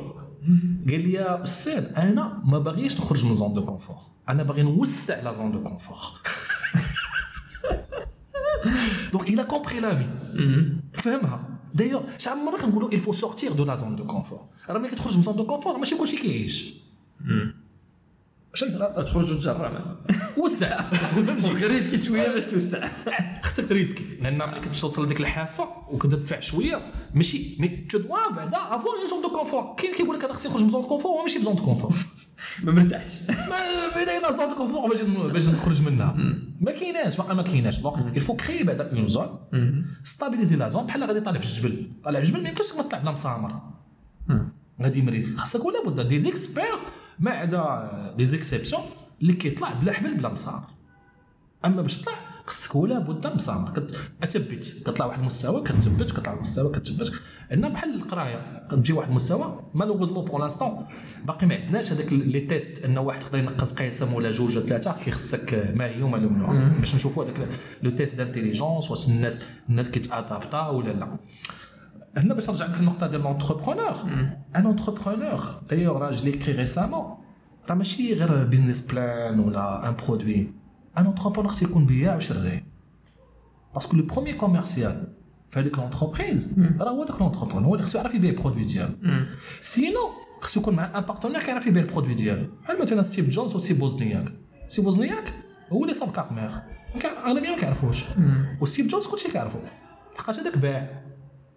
قال لي يا أستاذ أنا ما باغيش نخرج من zone de confort أنا باغي نوسع la zone de confort donc il a compris la vie. فهمها دايوغ شحال من مره كنقولوا il faut sortir de la zone de confort. راه ملي كتخرج من zone de confort ماشي كلشي كيعيش نهضر تخرج وتجرب [laughs] وسع. فهمتي risquer شوية باش توسع. خصك ت risquer. لأن ملي كتمشي توصل لديك الحافة وكتدفع شوية. ماشي mais tu dois بعدا avoir une zone de confort كاين كيقول لك أنا خصني نخرج من zone de confort هو ماشي ب zone de confort [laughs] ما مرتاحش. ما كاين zone de confort باش باش نخرج منها. ما كايناش باقي ما كايناش. donc faut créer بعدا une zone stabiliser la zone بحال غادي طالع في الجبل. طالع في الجبل ما يمكنش تطلع بلا مسامر غادي مريض خاصك ولا بد دي زيكسبير ما عدا des exceptions اللي كيطلع بلا حبل بلا مسامر أما باش تطلع خصك ولا بد مسامر كتثبت كطلع واحد المستوى كتثبت. كطلع المستوى كتثبت. عندنا بحال القراية. كتجي واحد المستوى malheureusement pour l'instant باقي ما عندناش هذاك les tests أن واحد يقدر ينقص قسم ولا جوج ولا ثلاثة كيخصك ما هي وما لونها باش نشوفوا هذاك le test d'intelligence واش الناس الناس كيت adapter ولا لا. هنا باش نرجع لك النقطه ديال l'entrepreneur un entrepreneur d'ailleurs راه je l'ai écrit récemment راه ماشي غير business plan ولا un produit un entrepreneur خصو يكون بياع وشري parce que le premier commercial في هذيك l'entreprise راه هو داك l'entrepreneur هو اللي خصو يعرف يبيع ال produit ديالو sinon خصو يكون مع un partenaire كيعرف يبيع ال produit ديالو بحال مثلا ستيف جوبز وستيف وزنياك ستيف وزنياك هو اللي صاب carte mère اغلبيه ما كيعرفوش وستيف جوبز كلشي كيعرفو لحقاش هذاك باع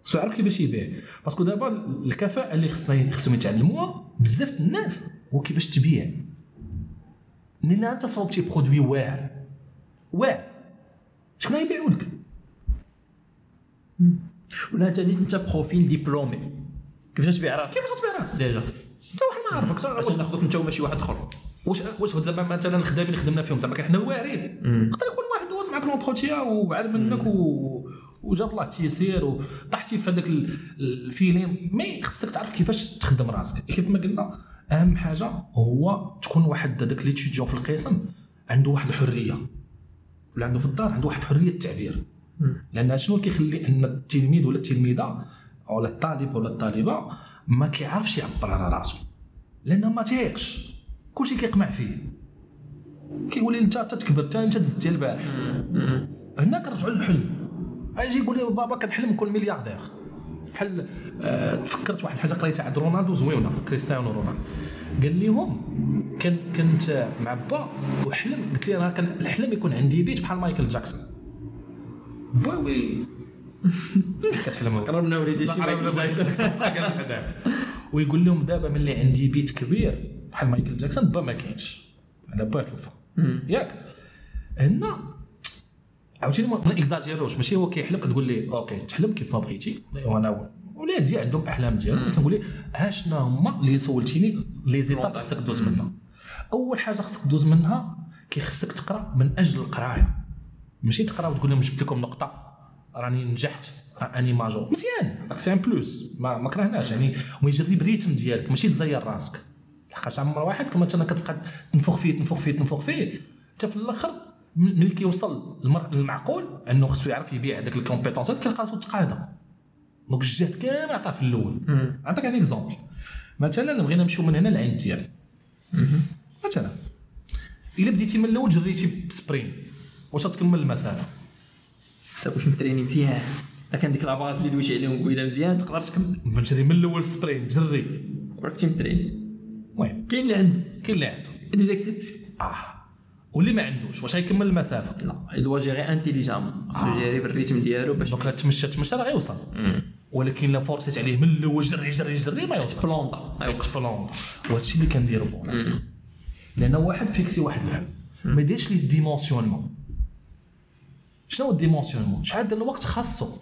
خصو يعرف كيفاش يبيع. parce que دابا الكفاءة اللي خصنا خصهم يتعلموها بزاف الناس هو كيفاش تبيع. لأن انت صوبتي produit واعر. واعر. شكون غيبيعوا لك؟ ولا انت انت profil diplômé. كيفاش تبيع راسك؟ كيفاش تبيع راسك؟ déjà. انت واحد ما عارفك. واش ناخذوك انت وماشي واحد آخر؟ واش واش زعما مثلا الخدامين اللي خدمنا فيهم؟ زعما حنا واعرين. يقدر يكون واحد دوز معك l'entretien وعاد منك و وجاب الله التيسير وطحتي في هذاك ال- الفيلم. mais خصك تعرف كيفاش تخدم راسك. كيف ما قلنا أهم حاجة هو تكون واحد هذاك l'étudiant في القسم عنده واحد الحريه ولا عنده في الدار عنده واحد حرية التعبير. لأن شنو كيخلي أن التلميذ ولا التلميذة ولا الطالب ولا الطالبة ما كيعرفش يعبر على راسه لأنه ما تيقش كلشي كيقمع فيه. كيولي انت تتكبر حتى أنت دزتي البارح. هنا كنرجعوا للحلم. يجي يقول لي بابا كنحلم نكون ملياردير. بحال آه تفكرت واحد الحاجة قريتها عند رونالدو زوينه كريستيانو رونالدو. قال لهم كان كنت مع با وحلم قلت لي راه كان الحلم يكون عندي بيت بحال مايكل جاكسون. با وي كتحلم قربنا وليدي شي مايكل جاكسون. ويقول لهم دابا ملي عندي بيت كبير بحال مايكل جاكسون با ما كاينش. أنا با توفى. ياك. هنا عاوتاني ما إكزاجيروش. ماشي هو كيحلم كتقول لي OK تحلم كيف ما بغيتي. وأنا ولادي عندهم أحلام ديالهم كنقول لي ها شنو هما اللي سولتيني les étapes خصك دوز منها. أول حاجة خصك دوز منها كي خصك تقرأ من أجل القراية. ماشي تقرأ وتقول لهم جبت لكم نقطة راني نجحت راني major مزيان. داك c'est un plus. ما, ما كرهناش. يعني ويجرب ال rythme ديالك ماشي تزير راسك. لحقاش عمر واحد كما مثلا كتبقى تنفخ فيه تنفخ فيه تنفخ فيه. حتى في الآخر ملي كيوصل المر- المعقول انه خصو يعرف يبيع هذاك ال compétence ات كيلقى تقاعده donc الجهد كامل عطاه في الأول. نعطيك un exemple مثلا بغينا نمشيو من هنا لعين ديال مثلا. إلا بديتي من الأول جريتي ب sprint. واش تكمل المسافة؟ حسب واش م entraîné مزيان. كان ديك la base اللي دويتي عليهم قبيلة مزيان تقدر تكمل. بنجري من الأول sprint جري. راك م entraîné المهم. كاين اللي عنده كاين اللي عنده آه. واللي ما عندوش واش غيكمل المسافة؟ là doit gérer intelligemment خصو ي gérer بال rythme ديالو باش donc تمشى تمشى راه غيوصل. ولكن إلا forcer يت عليه من الأول جري جري جري ما يوصلش. بلوندا وهذا الشيء اللي كنديرو bon لأن واحد فيكسي واحد الحلم ما يديرش le dimensionnement شنو هو ال dimensionnement شحال ديال الوقت خاصو؟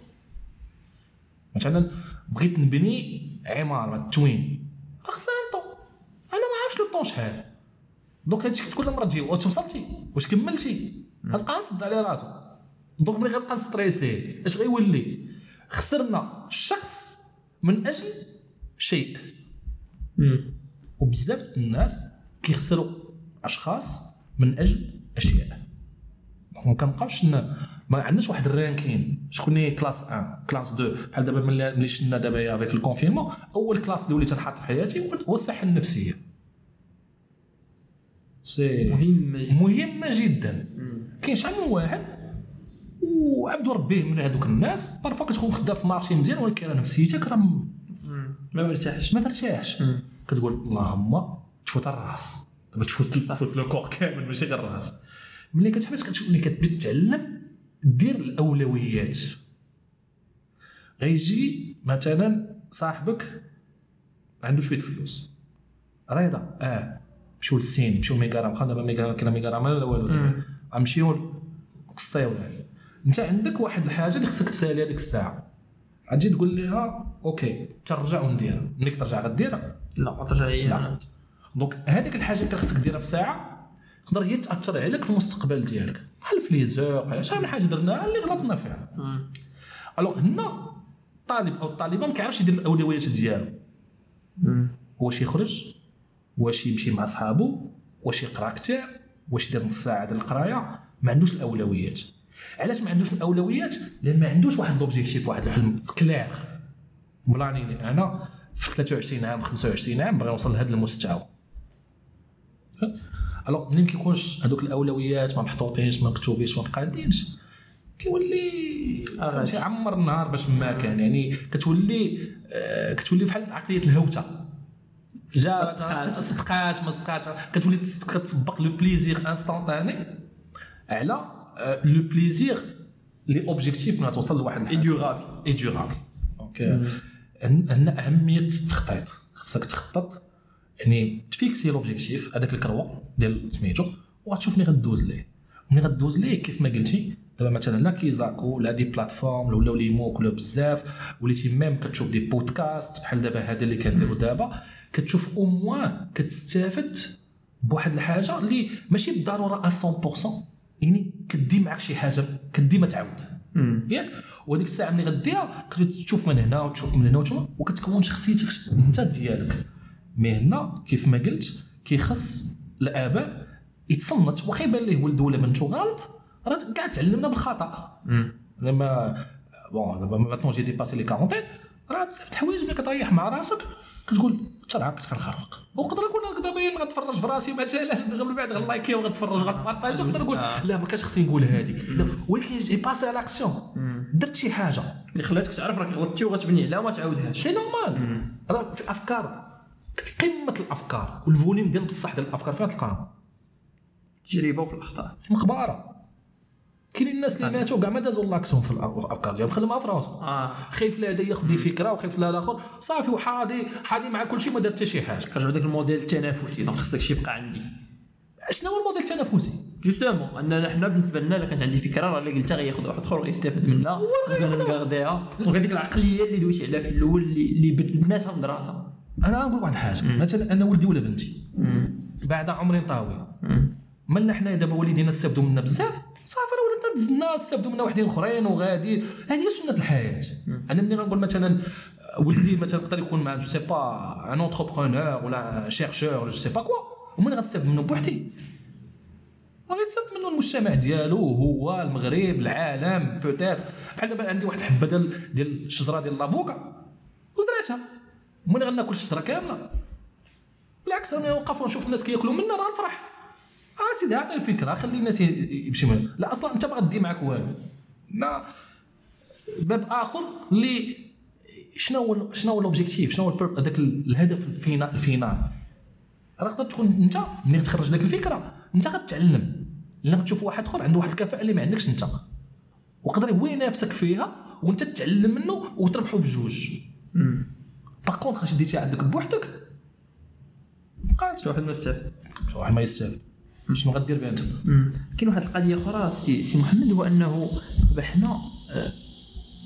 مثلا بغيت نبني عمارة التوين راه خصها طون. أنا ما عارفش le temps شحال. donc هادشي كل مرة تجي واش وصلتي؟ واش كملتي؟ غنبقى نصد على راسو. donc ملي غنبقى ن stresser اش غيولي؟ خسرنا شخص من أجل شيء. وبزاف الناس كيخسروا أشخاص من أجل أشياء. ما كنبقاوش ما عندناش واحد ال ranking. شكون هي classe 1 classe 2 بحال دابا ملي شفنا دابا avec ال confinement أول classe اللي وليت نحط في حياتي هو الصحة النفسية. c'est مهمه جدا. مهمه جدا. كاين شحال من واحد وعبدو ربيه من هذوك الناس parfois كتكون خدام في marché مزيان ولكن نفسيتك راه ما مرتاحش. ما مرتاحش. كتقول اللهم تفوت الراس. دابا تفوت [laughs] تفوت لو كور كامل ماشي غير الراس. ملي كتحبس كتشوف ملي كتبدا تعلم دير الأولويات. غيجي مثلا صاحبك عنده شوية فلوس. رضا. آه. مشيو للسين مشيو ميغارام بقى دابا ميغارام كاين ميغارام لا؟ والو غنمشيو قصيو أنت عندك واحد الحاجة اللي خصك تسالي هذيك الساعة. غتجي تقول لها OK ترجع ونديرها. ملي ترجع غديرها؟ لا ما ترجع هي. donc هذيك الحاجة اللي خصك ديرها في ساعة تقدر هي تأثر عليك في المستقبل ديالك. بحال في لي بحال شحال من حاجة درناها اللي غلطنا فيها. alors هنا الطالب أو الطالبه ما كيعرفش يدير الأولويات ديالو. واش يخرج واش يمشي مع صحابو واش يقرا كتاب واش يدير نص ساعة ديال القراية ما عندوش الأولويات. علاش ما عندوش الأولويات؟ لأن ما عندوش واحد l'objectif واحد الحلم clair planifié أنا في 23 عام 25 عام باغي نوصل لهذا المستوى. alors ملي ما كيكونش هذوك الأولويات؟ ما محطوطينش ما مكتوبينش ما مقادينش كيولي عمر النهار باش ما كان. يعني كتولي آه كتولي بحال عقلية الهوتة. جا صدقات ما صدقات كتولي كتسبق لو بليزير انستونتاني على لو بليزير لي اوبجيكتيف ما توصل لواحد اي ديورابل اي ديورابل دونك عندنا أهمية التخطيط. خصك تخطط يعني تفيكسي لوبجيكتيف هذاك الكروة ديال سميتو وغتشوف ملي غدوز ليه. ملي غدوز ليه كيف ما قلتي. دابا مثلا لا كيزاكو لا دي بلاتفورم ولاو لي موك ولا بزاف. وليتي même كتشوف des podcasts بحال دابا هذا اللي كنديرو دابا. كتشوف au moins كتستافد بواحد الحاجة اللي ماشي بالضرورة 100% يعني كدي معك شي حاجة كدي ما تعاود. ياك وهذيك الساعة ملي غديها كتشوف من هنا وتشوف من هنا وكتكون شخصيتك أنت ديالك. mais هنا كيف ما قلت كيخص الآباء يتصنت. واخا يبان ليه ولده ولا بنته غلط راه كاع تعلمنا بالخطأ. أما bon دابا maintenant j'ai dépassé la quarantaine راه بزاف د الحوايج ملي كتريح مع راسك كتقول حتى كنت كنخرق. وقدر نكون دابا غتفرج في راسي مثلا من بعد غن liker وغتفرج غت partager نقدر نقول لا ما كانش خصني نقول هذه ولكن j'ai passé à l'action درت شي حاجة. اللي خلاتك تعرف راك غلطتي وغتبني عليها وما تعاودهاش. c'est normal راه في الأفكار قمة الأفكار وال volume ديال بصح ديال الأفكار فين تلقاهم تجربة وفي الأخطاء. في مقبرة. كاينين الناس اللي ماتوا كاع ما دازوا l'action في الافكار ديالهم. خدمها في راسهم. آه. خايف لا هذا ياخذ فكرة وخايف لا الآخر صافي وحاضي حاضي مع كل شيء ما دار حتى شي حاجة. كنرجعوا داك الموديل التنافسي. donc خصك شي يبقى عندي. شنو هو الموديل التنافسي؟ justement أننا حنا بالنسبة لنا إلا كانت عندي فكرة راه اللي قلتها غياخذ واحد آخر ويستافد منها. وغن garder ها وهذيك العقلية اللي دويتي عليها في الأول اللي اللي بناتها في المدرسة أنا نقول واحد الحاجة. مثلا أنا ولدي ولا بنتي. بعد عمري طاوي مالنا حنا دابا والدينا استافدوا منا بزاف. صافي راه ولدنا دزنا استافدوا منا وحدين أخرين وغادي. هذه هي سنة الحياة. أنا ملي نقول مثلا ولدي مثلا يقدر يكون مع je sais pas un entrepreneur ولا chercheur ولا je sais pas quoi ومن غتستافد منه بوحدي؟ غيتستافد منه المجتمع ديالو هو المغرب العالم peut-être بحال دابا عندي واحد الحبة ديال ديال الشجرة ديال l'avocat وزرعتها. من غناكل الشجرة كاملة؟ بالعكس أنا نوقف ونشوف الناس كياكلوا منها راه نفرح. آه سيدي عطي الفكرة خلي الناس يمشي منها لا أصلا أنت ما غدي معك والو. لا. باب آخر اللي شنو هو شنو هو ال objectif شنو هو هذاك الهدف ال final ال final راه تقدر تكون أنت ملي تخرج ذاك الفكرة أنت غتعلم. لأن غتشوف واحد آخر عنده واحد الكفاءة اللي ما عندكش أنت. وقدر هو ينافسك فيها وأنت تتعلم منه وتربحوا بجوج. par contre أش ديتي عندك بوحدك؟ بقات. واحد ما يستافد واحد ما يستافد شنو غدير بها انت. كاين واحد القضية أخرى سي, سي محمد هو أنه حنا آه،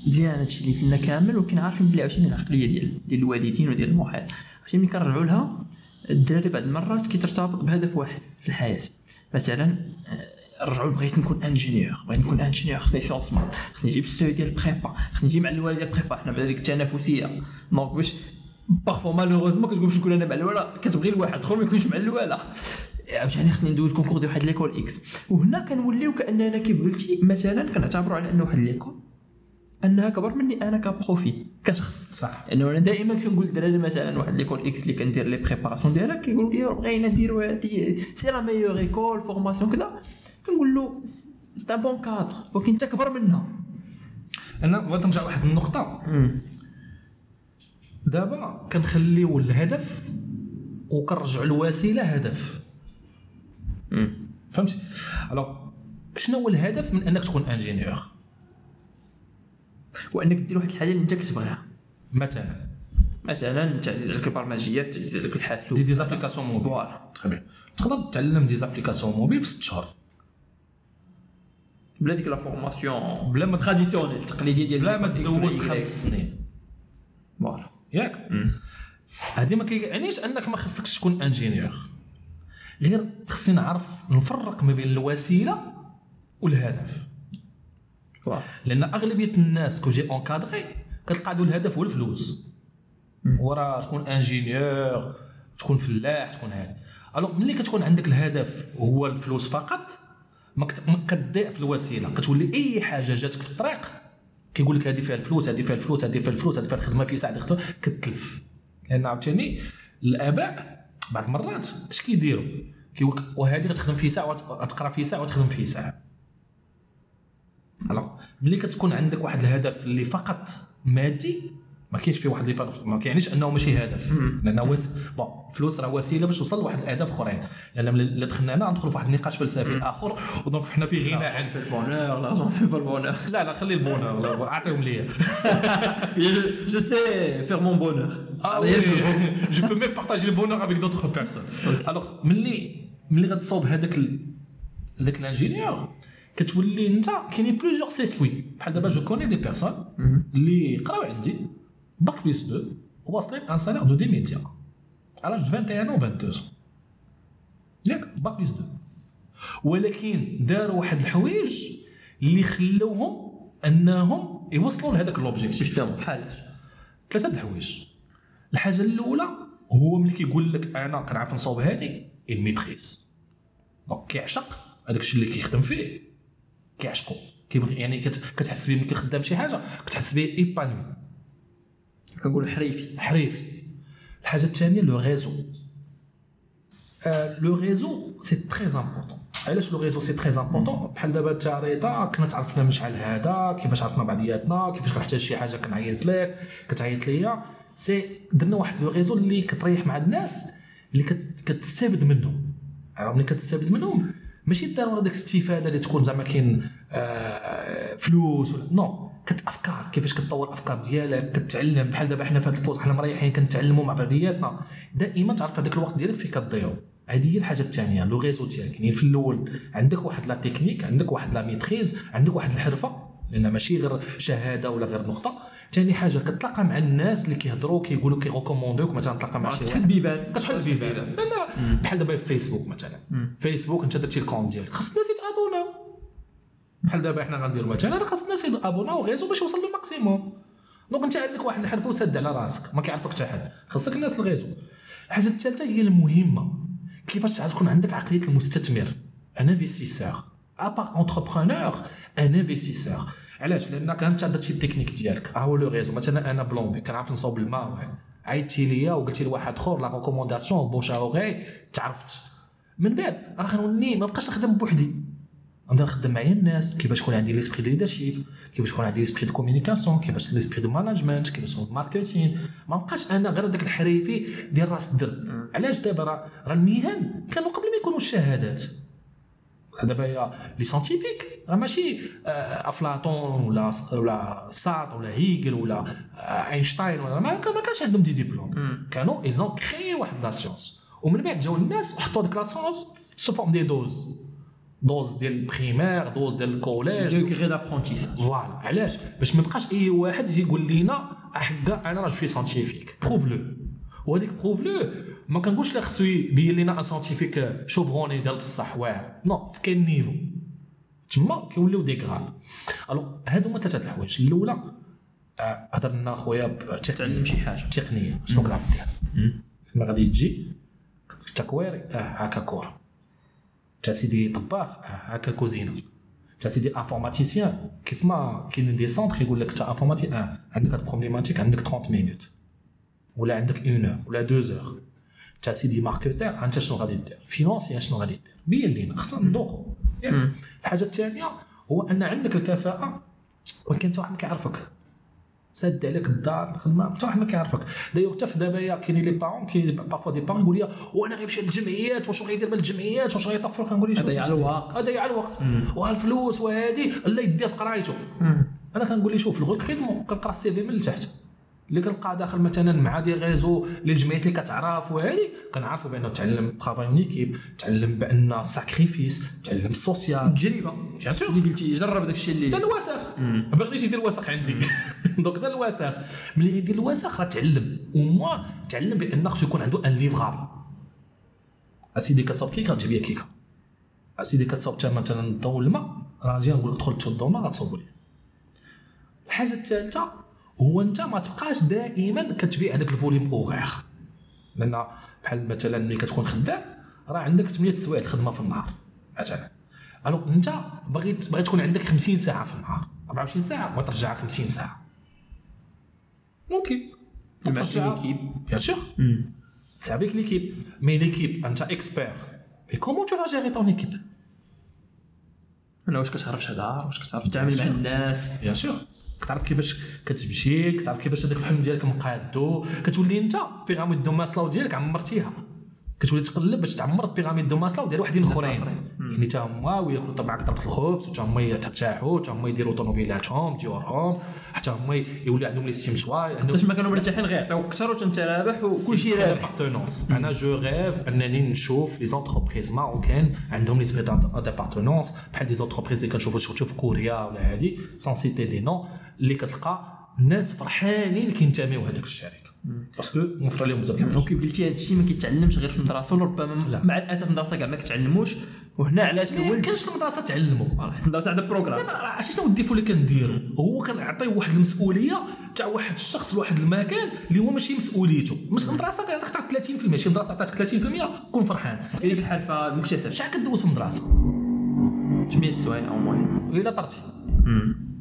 مزيان هادشي اللي قلنا كامل ولكن عارفين بلي عاوتاني العقلية ديال ديال الوالدين وديال المحيط. عرفتي ملي كنرجعوا لها الدراري بعض المرات كيترتبط بهدف واحد في الحياة. مثلا آه، رجعوا بغيت نكون ingénieur بغيت نكون ingénieur خصني sciences maths خصني نجيب ال seuil ديال ال prépa خصني نجي مع الوالد ديال ال prépa. حنا بعد ديك التنافسية. donc باش parfois malheureusement كتقول باش نكون أنا مع الولا كتبغي الواحد اخر ما يكونش مع الولا. عاوتاني خصني ندوز concours ديال واحد l'école X. وهنا كنوليو كأننا كيف قلتي مثلا كنعتبروا على أنه واحد l'école. أنها كبر مني أنا ك profil كشخص. صح. لأنه أنا دائما كنقول للدراري مثلا واحد l'école X اللي كندير les préparations ديالها كيقولوا لي بغينا نديرو هادي c'est la meilleure école formation كذا. كنقول له c'est bon cadre ولكن انت كبر منها. أنا بغيت نرجع لواحد النقطة. دابا كنخليو الهدف وكنرجعوا الوسيله هدف. فهمتي؟ alors شنو هو الهدف من أنك تكون ingénieur وانك دير واحد الحاجة اللي أنت كتبغيها. مثلا. مثلا تعزيز عليك البرمجيات تعزيز عليك الحاسوب. des des applications mobiles voilà. تخي تقدر تتعلم des applications mobiles في 6 شهور بلا ديك la formation بلا ما traditionnelle تقليدية ديال بلا ما تدوز. خمس سنين. voilà. ياك. هذه ما كيعنيش أنك ما خصكش تكون ingénieur غير خصني نعرف نفرق ما بين الوسيلة والهدف. لأن أغلبية الناس que j'ai encadrés كتلقى عندو الهدف هو الفلوس. ورا تكون ingénieur تكون فلاح تكون هذا alors ملي كتكون عندك الهدف هو الفلوس فقط ما كتضيع في الوسيلة. كتولي أي حاجة جاتك في الطريق كيقول لك هذه فيها الفلوس هذه فيها الفلوس هذه فيها الفلوس هذه فيها الخدمة في ساعة الخدمه كتلف لأن عاوتاني الآباء بعض المرات اش كيديروا؟ كيقول لك وهذه غتخدم في ساعة وتقرا في ساعة وتخدم في ساعة. alors ملي كتكون عندك واحد الهدف اللي فقط مادي ما كاينش فيه واحد لي بانو ما كيعنيش أنه ماشي هدف. لأنه وس... bon الفلوس راه وسيلة باش توصل لواحد الأهداف أخرين. لأن ملي دخلنا هنا ندخلوا في واحد النقاش فلسفي آخر و donc حنا في غنى عن fait le bonheur l'argent fait le bonheur. [laughs] لا لا خلي le bonheur لا، أعطيهم ليا. je sais faire mon bonheur peux même partager le bonheur avec d'autres personnes. [laughs] Alors, ملي ملي غتصاوب هذاك. هذاك l'ingénieur كتولي أنت كاينين plusieurs circuits بحال دابا je connais des personnes اللي قراو عندي. bac plus 2 واصلين un salaire de دي ميديا على 21 و 22 ياك bac plus 2 ولكن داروا واحد الحوايج اللي خلوهم انهم يوصلوا لهذاك l'objectif système بحالاش ثلاثة الحوايج الحاجة الاولى هو ملي كيقول لك أنا كنعرف نصاوب هذه ال maîtrise donc كيعشق هذاك الشيء اللي كيخدم فيه كيعشقو كيبغي يعني كت- كتحس بيه ملي كيخدم شي حاجة كتحس بيه épanoui كنقول حريفي. حريفي. الحاجة الثانية le réseau le réseau c'est très important علاش le réseau c'est très important بحال دابا انت رضا كنا تعرفنا من شحال هذا كيفاش عرفنا بعضياتنا كيفاش كنحتاج شي حاجة كنعيط لك كتعيط ليا. si درنا واحد le réseau اللي كتريح مع الناس اللي كت- كتستافد منهم. عرفت؟ ملي كتستافد منهم ماشي ضروري ديك الاستفادة اللي تكون زعما كاين آه، فلوس ولا non أفكار كيفاش كتطور الأفكار ديالك كتعلم بحال دابا حنا في هذا ال poste حنا مريحين كنتعلموا مع بعضياتنا. دائما تعرف هذاك الوقت ديالك فين كتضيعو. هذه هي الحاجة الثانية le réseau ديالك. يعني في الأول عندك واحد la technique عندك واحد la maîtrise عندك واحد الحرفة لأن ماشي غير شهادة ولا غير نقطة. ثاني حاجة كتلاقى مع الناس اللي كيهضروا كيقولوا كي recommandeوك مثلا تلاقى مع شي كتحل واحد. بيبان كتحل البيبان لأن بحال دابا في فيسبوك مثلا. فيسبوك انت درتي le compte ديالك. خاص الناس يت abonnaو بحال دابا حنا غنديروا مثلا راه خاص الناس يت abonnaو réseau باش يوصل له maximum. donc انت عندك واحد الحرف وسد على راسك. ما كيعرفك حتى حد. خاصك الناس le réseau. الحاجة الثالثه هي المهمة. كيفاش تكون عندك عقلية المستثمر؟ un investisseur à part entrepreneur un investisseur علاش؟ لانك انت درتي التكنيك ديالك. ها هو le réseau مثلا أنا plombier. كنعرف نصاوب الماء. عيطتي ليا وقلتي لواحد آخر la recommandation bouche à oreille تعرفت. من بعد راه غنولي ما بقاش نخدم بوحدي. نبدا نخدم معايا الناس كيفاش يكون عندي l'esprit de leadership كيفاش يكون عندي l'esprit de communication كيفاش l'esprit de management كيفاش يكون marketing ما بقاش أنا غير داك الحريفي ديال راس الدرب علاش دابا راه المهن كانوا قبل ما يكونوا الشهادات دابا هي les scientifiques راه ماشي افلاطون ولا ولا سارتر ولا هيجل ولا اينشتاين ولا ما كانش عندهم دي ديبلوم كانوا ايزون كري واحد لا سيونس ومن بعد جاو الناس وحطوا ديك لاسونس سو فورم دي دوز دوز ديال البريمير دوز ديال الكوليج. ديغري دابرونتيساج فوالا علاش؟ باش ما بقاش أي واحد يجي يقول لينا حكا أنا راه جو سانتيفيك بروف لو وهذيك بروف لو ما كنقولش لا خصو يبين لينا أن سانتيفيك شوبغوني ديال بصح واعر. نو في كاين نيفو. تما كيوليو دي غراد alors هادو هما ثلاثة الحوايج. الأولى آه، هضر لنا خويا تعلم شي حاجة. تقنية. شنو كنعرف دير ما غادي تجي؟ تكوري آه هكا كوره تا سيدي طباخ هكا كوزينه تا سيدي informaticien كيف ما كاين des centres يقول لك تا informatique آه عندك هاد problématique عندك 30 minutes ولا عندك 1 heure ولا 2 heures تا سيدي marketeur انت شنو غادي دير financier شنو غادي دير بين لينا خصنا ندوقو الحاجة الثانية هو ان عندك الكفاءه ولكن انت واحد ما كيعرفك ساد عليك الدار الخدمه حتى واحد ما كيعرفك. دايوغ حتى في دابا كاينين les parents كاين parfois des parents يقول لي وأنا غيمشي للجمعيات واش غيدير من الجمعيات؟ واش غيطفر كنقول ليه ضيع الوقت. ضيع الوقت. وهالفلوس وهادي لا يدير في قرايته. أنا كنقول ليه شوف ال recrutement كنقرأ ال CV من التحت. اللي كنلقى داخل مثلا مع des réseaux للجمعيات اللي كتعرف وهذه كنعرفوا بأنه تعلم travail en équipe تعلم بأن sacrifice تعلم ال social التجربه بيان سور اللي قلتي جرب داك الشيء اللي دا الوسخ. ما بغيتش يدير الوسخ عندي. [laughs] دونك دا الوسخ. ملي يدير الوسخ راه تعلم. وموا تعلم بأن خصو يكون عنده ان ليفغابل اسيدي كتصاوب كيكه تجيب لي كيكه اسيدي كتصاوب تا مثلا الضوء الماء راه نجي نقول لك دخل تشد الماء غتصاوبوا لي الحاجة الثالثه هو انت ما تبقاش دائما كتبيع هذاك الفوليوم أوغير. لأن بحال مثلا ملي كتكون خدام راه عندك 8 سوايع الخدمة في النهار مثلا. alors أنت باغي باغي تكون عندك 50 ساعة في النهار 24 ساعة وترجعها 50 ساعة. ممكن. مع ترجعها. l'équipe. bien sûr C'est avec l'équipe. Mais l'équipe, انت. Et comment tu vas gérer ton équipe? أنا واش كتعرف تهضر واش كتعرف تتعامل مع الناس bien sûr كتعرف كيفاش كتمشي كتعرف كيفاش هذاك الحلم ديالك مقادو كتولي انت pyramide de Maslow ديالك عمرتيها. كتولي تقلب باش تعمر pyramide de Maslow ديال وحدين أخرين. يعني حتى هما وياكلوا طبعا طرف الخبز وحتى هما يرتاحوا حتى هما يديروا طوموبيلاتهم ديورهم حتى هما يولي عندهم لي سيمسوا عندهم حتى ما كانوا مرتاحين غير. يعطيوك أكثر وانت رابح وكلشي رابح. أنا je rêve أنني نشوف les entreprises marocaines عندهم l'esprit d'appartenance بحال des entreprises اللي كنشوفوا surtout في كوريا ولا هادي sans citer des noms اللي كتلقى الناس فرحانين كينتميو هذاك الشركة parce que موفر لهم بزاف الحوايج وكيف قلتي هذا الشيء ما كيتعلمش غير في المدرسة ولربما لا. مع الأسف المدرسة كاع ما كتعلموش. وهنا علاش ما الولد كانش المدرسة تعلموا المدرسة عندها programme عرفتي شنو ال défaut اللي كنديرو؟ هو كنعطيه واحد المسؤولية تاع واحد الشخص لواحد المكان اللي هو ماشي مسؤوليته. مش المدرسة كيعطيك تعطيك 30% شي مدرسة عطاتك 30% كون فرحان. في ديك الحرفه المكتسب. شحال كدوز في المدرسة؟ 800 سوايع au moins إلا طرتي.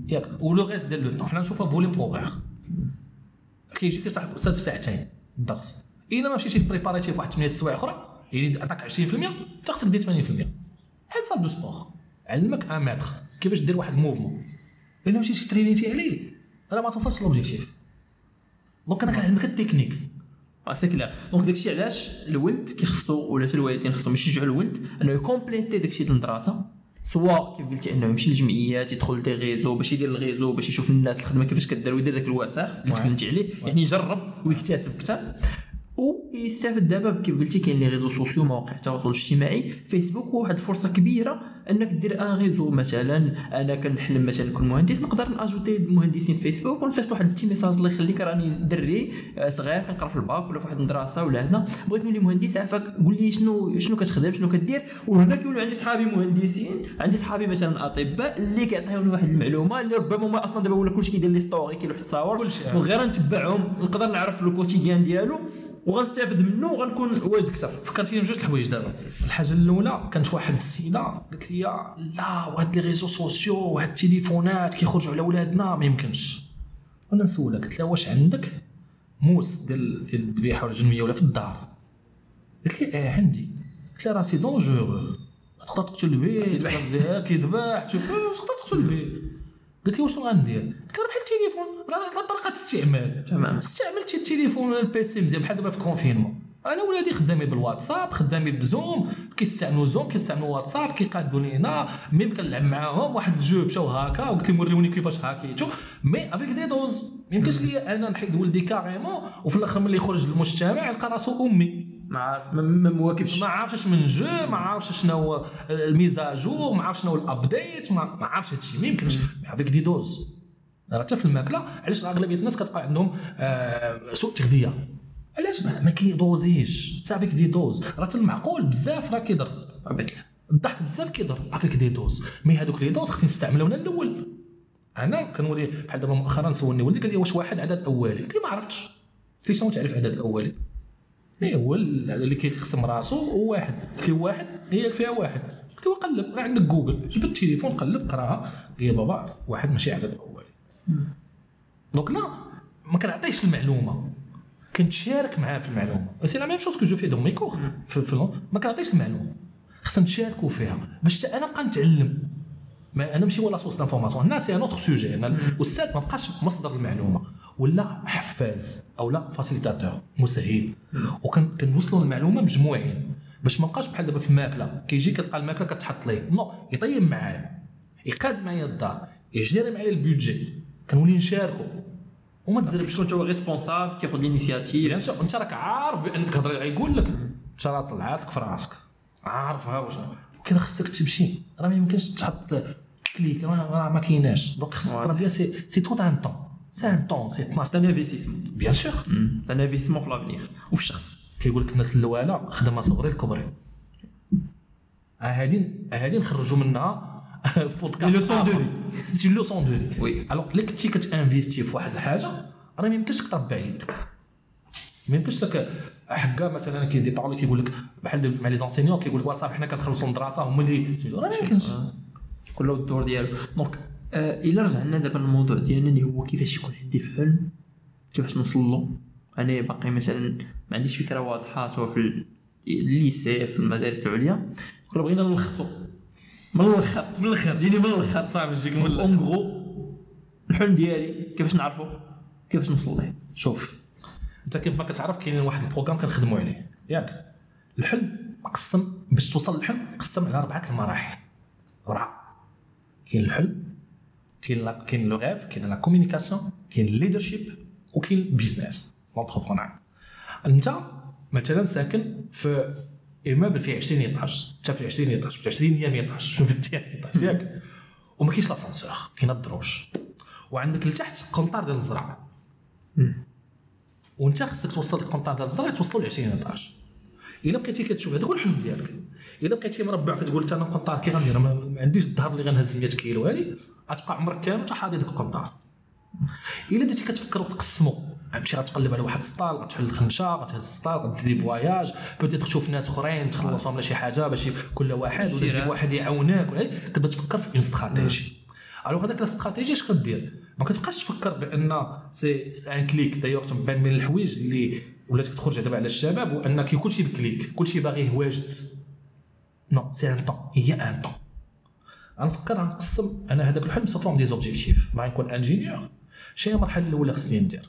ياك. و le reste ديال le temps حنا نشوفها volume horaire كيجي كيشرح لك الأستاذ في ساعتين الدرس إلا ما مشيتي بريباريتي في واحد 8 سوايع أخرى يعني عطاك 20% انت خصك دير 80% بحال salle de sport. علمك un maître. كيفاش دير واحد ال mouvement إلا مشيتي ترينيتي عليه راه ما توصلش l'objectif donc أنا كنعلمك ال technique. c'est clair donc داكشي علاش الولد كيخصو ولا الوالدين خصهم يشجعوا الولد أنه يكومبليتي داكشي ديال المدرسة؟ سواء كيف قلتي انه يمشي للجمعيات يدخل des réseaux باش يدير ال réseau باش يشوف الناس الخدمة كيفاش كدير ويدير داك الوسخ اللي. تكلمتي عليه يعني يجرب ويكتسب أكثر ويستافد دابا كيف قلتي كاين les réseaux sociaux مواقع التواصل الاجتماعي فيسبوك هو واحد الفرصة كبيرة انك دير un réseau مثلا أنا كنحلم مثلا نكون مهندس نقدر ناجوتي مهندسين فيسبوك ونصيفط واحد ال petit message الله يخليك راني دري آه، صغير كنقرا في الباك ولا في واحد المدرسة ولا هذا بغيت نولي مهندس عافاك قول لي شنو شنو كتخدم شنو كدير. وهنا كيولوا عندي صحابي مهندسين عندي صحابي مثلا أطباء اللي كيعطيوني واحد المعلومة اللي ربما هما أصلا دابا ولا كلشي كيدير les stories كاين واحد التصاور كلشي. وغير نتبعهم نقدر نعرف le quotidien ديالو. وغنستافد منه وغنكون واجد أكثر. فكرتيني بجوج الحوايج دابا. الحاجة الأولى كانت واحد السيدة قالت لي لا وهاد les réseaux sociaux وهاد التليفونات كيخرجوا على ولادنا. ما يمكنش. وأنا نسولها قلت لها واش عندك موس ديال ديال الذبيحة ولا الجنميه ولا في الدار؟ قالت لي آه عندي. قلت لها راه c'est dangereux تقدر تقتل به كيذبح. تقدر- كيذبح تقدر تقتل به قلت لي واش غندير؟ قلت لها بحال التليفون. راه طريقه استعمال تمام. استعملتي التليفون ولا ال PC مزيان. بحال دابا في ال confinement. أنا ولادي خدامين بالواتساب خدامين بزوم. كيستعملوا زوم كيستعملوا واتساب كيقادوا لينا. même كنلعب معاهم. واحد ال jeu مشاو هكا. وقلت لهم وريوني كيفاش هاكيتو. mais avec des doses ما يمكنش ليا أنا نحيد ولدي carrément. وفي الآخر ملي يخرج للمجتمع يلقى راسو أمي. ما عارف. ما- مواكبش. ما عارفش من جو ما عارفش شنو هو ال mise à jour ما عارفش شنو هو ال update ما ما عارفش هادشي ما يمكنش. avec des doses راه حتى في الماكلة علاش أغلبية الناس كتبقى عندهم آه سوء تغذية؟ علاش؟ ما, ما كيدوزيش. avec des doses راه حتى المعقول بزاف راه كيضر. الضحك بزاف كيضر. avec des doses mais هذوك les doses خصني نستعملهم من الأول. أنا كنولي بحال دابا مؤخرا سولني ولدي قال لي واش واحد عدد اولي قلت له ما عرفتش. قلت له شنو تعرف عدد الاولي اي هو اللي كيقسم راسو هو واحد. قلت له واحد؟ هي فيها واحد. قلت له قلب. راه عندك جوجل. جبت التليفون قلب قراها. هي بابا واحد ماشي عدد أولي. donc لا ما كنعطيهش المعلومة. كنتشارك معاه في المعلومة. c'est la même chose que je fais dans mes cours في, ما كنعطيش المعلومة. خصنا نتشاركوا فيها. باش أنا نبقى نتعلم. ما أنا ماشي la source d'information هنا c'est un autre sujet أنا الاستاذ ما بقاش مصدر المعلومة. ولا حفاز أو لا facilitateur مسهل. وكن كنوصلوا المعلومه مجموعين. باش ما بقاش بحال دابا في الماكلة. كيجي كتلقى الماكلة كتحط ليه نو يطيب معايا. يقاد معايا الدار. يجيري معايا ال budget كنولي نشاركوا وما تزربش. شكون هو responsable كياخذ l'initiative bien sûr انت راك عارف بأنك تهضر. يقول لك انت راه طلعت لك في راسك عارفها واش. ولكن خصك تمشي. راه ما يمكنش تحط كليك راه راه ما كايناش دونك خصك ترى بيان سي سي تو ان طون سي ان طون سي 12 سي ان انفستيسمون بيان سور ان انفستيسمون في لافنيغ وفي الشخص كيقول لك الناس الاولى خدمة صغري الكبري هادي هادي نخرجوا منها بودكاست لي لوسون دو في. سي لوسون دو في وي. الوغ اللي كنتي كتانفيستي في واحد الحاجة راه ما يمكنش تقطع يدك ما يمكنش لك حكا مثلا كيدي بارولي كيقول لك بحال مع لي زونسينيون كيقول لك وصافي حنا كنخلصوا الدراسه هما اللي سميتو راه ما يمكنش. كل الدور ديالو. donc آه، إلا رجعنا دابا للموضوع ديالنا اللي هو كيفاش يكون عندي حلم كيفاش نوصل له. أنا باقي مثلا ما عنديش فكرة واضحة سواء في ال- ال lycée في المدارس العليا. كنا بغينا نلخصو. من الآخر من الآخر جيني من الآخر صافي نجيك من en gros الحلم ديالي كيفاش نعرفو؟ كيفاش نوصل ليه شوف أنت كيف ما كتعرف كاين واحد ال programme كنخدموا عليه. ياك. الحلم مقسم باش توصل للحلم مقسم على أربعة المراحل. أربعة. كاين الحلم كاين كاين le rêve كاين la communication كاين ال leadership وكاين ال business l'entrepreneur انت مثلا ساكن في immeuble فيه 20 étages انت في 20 étages في 20 étages في 20 étages ياك وما كاينش l'ascenseur كاين الدروج وعندك لتحت قنطار ديال الزرع وانت خصك توصل القنطار ديال الزرع توصلوا ل 20 étage الا بقيتي كتشوف هذا هو الحلم ديالك الا بقيتي مربع كتقول أنا القنطار كي غندير ما عنديش الظهر اللي غنهز 100 كيلو. هذه غتبقى عمرك كامل حاضي ديك القنطار. إلا بديتي كتفكر وتقسموا غتمشي غتقلب على واحد السطال غتحل الخنشه غتهز السطال غدير des voyages peut-être تشوف ناس أخرين تخلصهم على شي حاجة باش كل واحد ولا شراء. واحد يعاونك. ولا كتبدا تفكر في une stratégie. alors هذاك الاستراتيجي اش كدير ما كتبقاش تفكر بأن c'est un clic d'ailleurs تبان من الحوايج اللي ولات كتخرج دابا على الشباب وان كي كلشي ب clic كلشي باغيه واجد non c'est un temps هي un temps غنفكر غنقسم أنا هذاك الحلم sous forme des objectifs باغي نكون ingénieur شنو المرحله الأولى خصني ندير.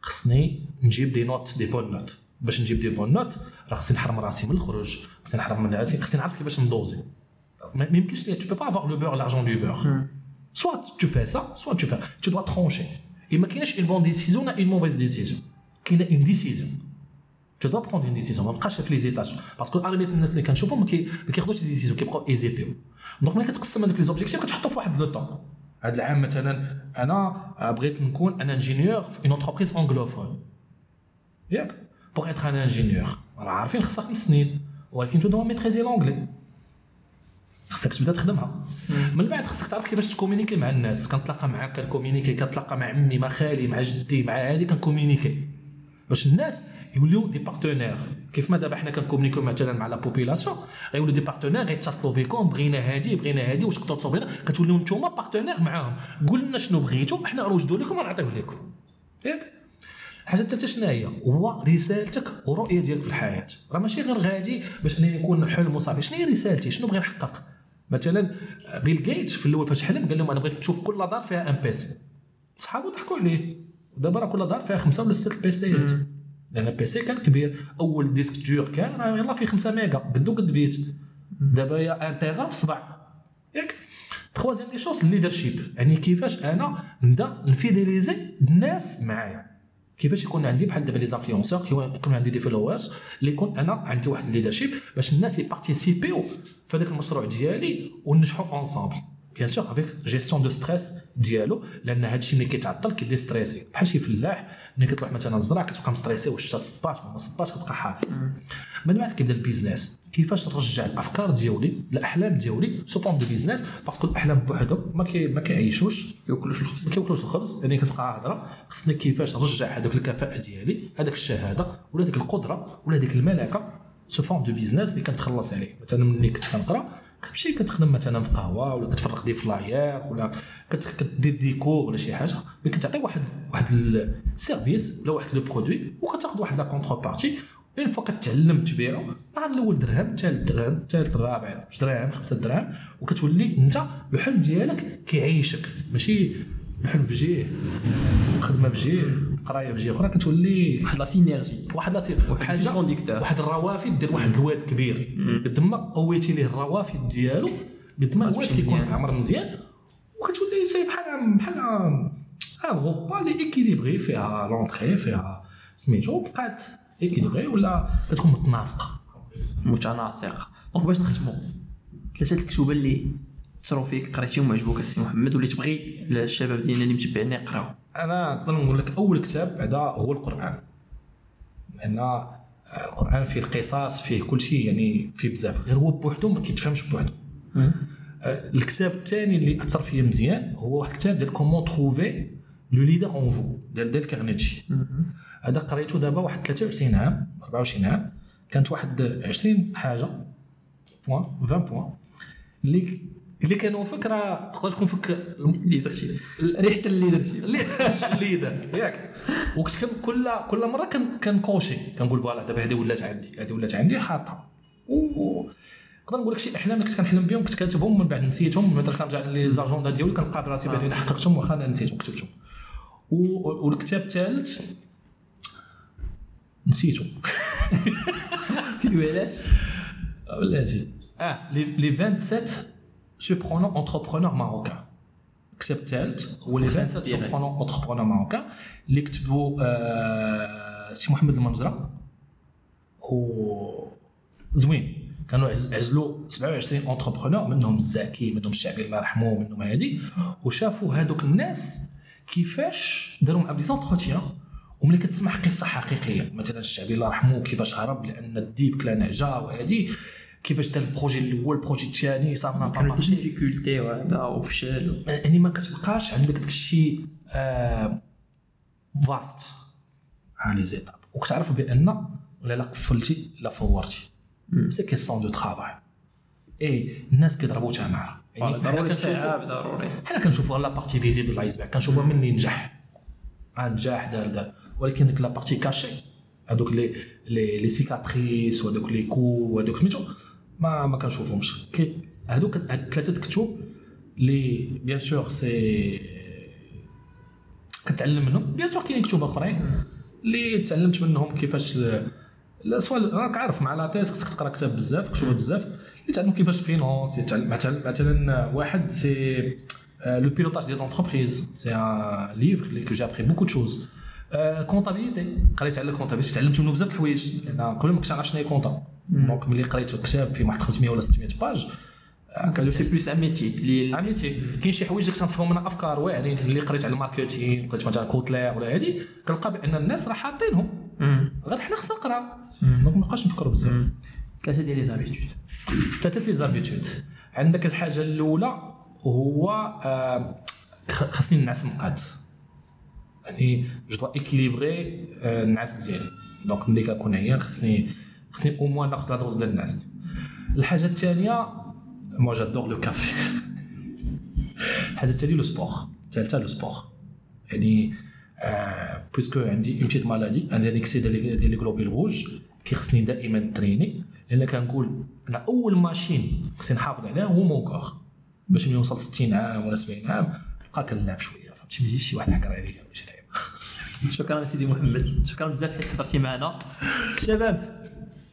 خصني نجيب des notes des bonnes notes باش نجيب des bonnes notes راه خصني نحرم راسي من الخروج. خصني نحرم من راسي. خصني نعرف كيفاش ن doser. ما ما يمكنش لي tu peux pas avoir le beurre l'argent du beurre soit tu fais ça soit tu fais. Tu dois trancher. Et ما كاينش une bonne décision ولا une mauvaise décision. كاينة une décision. Tu dois prendre une décision. ما بقاش في les étages parce que اغلبيه الناس اللي كنشوفهم ما كي- ما كياخذوش des décisions كيبقاو ايزيتيو donc ملي كتقسم هذوك les objectifs كتحطو في واحد le temps هذا العام مثلا أنا بغيت نكون un ingénieur في une entreprise anglophone ياك pour être un ingénieur راه عارفين خصها خمس سنين ولكن tu dois maîtriser l'anglais خصك تبدا تخدمها من بعد خصك تعرف كيفاش ت communiquer مع الناس كنتلاقى معاك كن communiquer كنتلاقى مع عمي مع خالي مع جدي مع هادي كن communiquer باش الناس يوليو des partenaires. كيف ما دابا حنا كنكومونيكيو مثلا مع la population غيوليو des partenaires غيتصلوا بكم بغينا هادي بغينا هادي واش تقدروا لنا كتوليو نتوما partenaires معاهم. قول لنا شنو بغيتوا حنا نوجدوا لكم ونعطيوه لكم. ياك؟ الحاجة الثالثه شنو هي؟ هو رسالتك والرؤيه ديالك في الحياة. راه ماشي غير غادي باش يكون حلم وصافي. شنو هي رسالتي؟ شنو بغي نحقق؟ مثلا بيل جيتس في الأول فاش حلم قال لهم أنا بغيت نشوف كل دار فيها un PC صحابو ضحكوا عليه. ودابا راه كل دار فيها خمسة ولا ستة بيسيات لأن ال PC كان كبير. أول disque dur كان راه يلاه فيه 5 ميجا. قدو قد بيت دابا y a un téra في صبع ياك. troisième des choses ال leadership يعني كيفاش أنا نبدأ ن fidéliser الناس معايا. كيفاش يكون عندي بحال دابا les influenceurs يكون عندي des followers اللي يكون أنا عندي واحد ال leadership باش الناس يبارتيسيبيو في هذاك المشروع ديالي وننجحوا ensemble bien sûr avec gestion de stress ديالو لأن هذا الشيء ملي كيتعطل كي déstresser بحال شي فلاح ملي كتروح مثلا زرع كتبقى مستريسي واش صباط ما صباش كتبقى حافي. من بعد كيبدا ال business كيفاش نرجع الأفكار ديالي الأحلام ديالي sous forme de business parce que الأحلام بوحدهم ما كي ما كيعيشوش. ياكلوش الخبز. ما كياكلوش الخبز يعني كتبقى هضره خصني كيفاش نرجع هذوك الكفاءة ديالي هذاك الشهادة ولا هذيك القدرة ولا هذيك الملكة sous forme de business اللي كنتخلص عليه. مثلا ملي كنت كنقرأ كتمشي كتخدم مثلا في قهوة ولا كتفرق des flyers ولا كدير ديكور ولا شي حاجة ملي كتعطي واحد واحد ال service ولا واحد le produit وكتاخذ واحد la contrepartie une fois كتعلم تبيعو نهار الأول درهم ثالث درهم ثالث الرابع جوج دراهم خمسة دراهم وكتولي أنت الحلم ديالك كيعيشك. ماشي الحلم في جهه خدمه في جهه قراية في جهه أخرى كتولي واحد la synergie واحد لا حاجة. واحد الروافد دير واحد الواد كبير. قد ما قويتي ليه الروافد ديالو قد ما الواد كيكون. عمر مزيان وكتولي c'est بحال بحال un repas اللي équilibré فيها l'entrée فيها سميتو بقات équilibré ولا كتكون متناسقة. متناسقة. donc باش نختموا ثلاثة الكتب اللي أثروا فيك قريتيهم وعجبوك السي محمد واللي تبغي الشباب ديالنا اللي متبعين يقراو. أنا نقدر نقول لك أول كتاب بعدا هو القرآن. لأن القرآن فيه القصص فيه كل شيء يعني فيه بزاف. غير هو بوحدو ما كيتفهمش بوحدو. آه، الكتاب الثاني اللي أثر فيا مزيان هو واحد الكتاب ديال Comment trouver le leader en vous ديال ديال كارنيجي. هذا قريته دابا واحد 23 عام 24 عام. كانت واحد 20 حاجة points 20 points اللي اللي كانوا فكرة تقدر تكون فك leadership ريحة ال leadership ال leader ياك. وكنت كن كل كل مرة كان كن cocher كنقول voilà دابا هذه ولات عندي هذه ولات عندي حاطها. نقدر نقول لك شي احلام اللي كنت كنحلم بهم كنت كاتبهم من بعد نسيتهم. من بعد كنرجع les agendas ديالي كنلقى براسي بعدين حققتهم واخا أنا نسيتهم كتبتهم والكتاب الثالث نسيتو كيدوي علاش بلاتي آه les 27 surprenants entrepreneurs marocains الكتاب الثالث هو les 27 ديالك. surprenants entrepreneurs marocains اللي كتبوا آه سي محمد المنجره و زوين كانوا عز- عزلوا 27 entrepreneurs منهم الزكي منهم الشعبي الله يرحمه منهم هادي وشافوا هادوك الناس كيفاش داروا مع دي زونتروتيان وملي كتسمع قصه حقيقيه مثلا الشعبي الله يرحمه كيفاش هرب لأن الديب كلا نعجه وهادي كيفاش دار البروجي الأول البروجي الثاني صار ما مارشي ديفيكولتي وهذا وفشل يعني ما كتبقاش عندك داك الشيء آه فاست على لي زيتاب وكتعرف بأن ولا لا قفلتي لا فورتي. سي كيسيون دو ترافاي اي الناس كيضربوا تماره يعني حنا ضروري كنشوفوا ضروري. حنا كنشوفوا la partie visible l'iceberg كنشوفوا من اللي نجح. آه نجاح دار دار. ولكن ديك la partie cachée هذوك les les les cicatrices وهذوك les coups وهذوك سميتو ما ما كنشوفهمش. هذوك ثلاثة الكتب اللي bien sûr c'est كنتعلم منهم. bien sûr كاينين كتب أخرين. اللي تعلمت منهم كيفاش لا سواء راك عارف مع la thèse خصك تقرأ كتاب بزاف كتب بزاف. اللي تعلم كيفاش finance مثلا مثلا واحد c'est le pilotage des entreprises c'est un livre اللي que j'ai appris beaucoup de choses comptabilité قريت على ال comptabilité تعلمت منه بزاف د الحوايج. لأن قبل ما كنتش عارف شنو هي donc ملي قريت الكتاب فيه واحد 500 ولا 600 pages كان c'est plus un métier اللي كاين شي حوايج كتنصحهم منها افكار واعرين اللي قريت على ال marketing قريت مثلا كوتلير ولا هادي كنلقى بان الناس راه حاطينهم. غير حنا خصنا نقرا donc ما نبقاش نفكروا بزاف ثلاثة ديال les habitudes ثلاثة les habitudes عندك الحاجة الأولى هو آه، خاصني نعس مقاد. يعني je dois équilibrer آه، النعاس ديالي. donc ملي كنكون عيان خصني خصني au moins ناخذ la dose ديال النعاس. الحاجة الثانية moi j'adore le café. [laughs] الحاجة الثانية le sport. الثالثه le sport. يعني آه puisque عندي une petite maladie عندي un excès ديال ديال les globules rouges كيخصني دائما تريني لأن كنقول أنا أول machine خصني نحافظ عليها هو mon corps. باش ملي نوصل 60 عام ولا 70 عام نبقى كنلعب شوية. فهمتي؟ ما يجيش شي واحد حكر عليا ولا شي لعيبة. [laughs] شكرا سيدي محمد. شكرا بزاف حيت حضرتي معنا. شباب.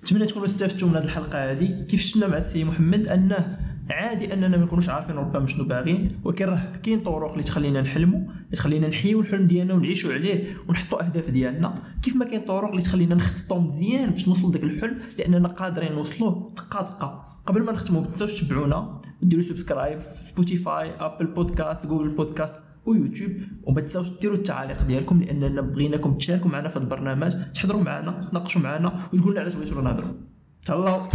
نتمنى تكونوا استفدتوا من هذه الحلقة هذه. كيف شفنا مع السي محمد أنه عادي أننا ما نكونوش عارفين ربما شنو باغيين ولكن راه كاين طرق اللي تخلينا نحلموا اللي تخلينا نحيوا الحلم ديالنا ونعيشوا عليه ونحطوا أهداف ديالنا. كيف ما كاين طرق اللي تخلينا نخططوا مزيان باش نوصل لذاك الحلم لأننا قادرين نوصلوه دقة دقة. قبل ما نختموا ما تنساوش تتبعونا وديروا subscribe في Spotify Apple Podcasts Google Podcasts و YouTube وما تنساوش ديروا التعاليق ديالكم لاننا بغيناكم تشاركوا معنا في البرنامج. تحضروا معنا تناقشوا معنا وتقولوا لنا علاش بغيتوا نهضروا. تهلاو.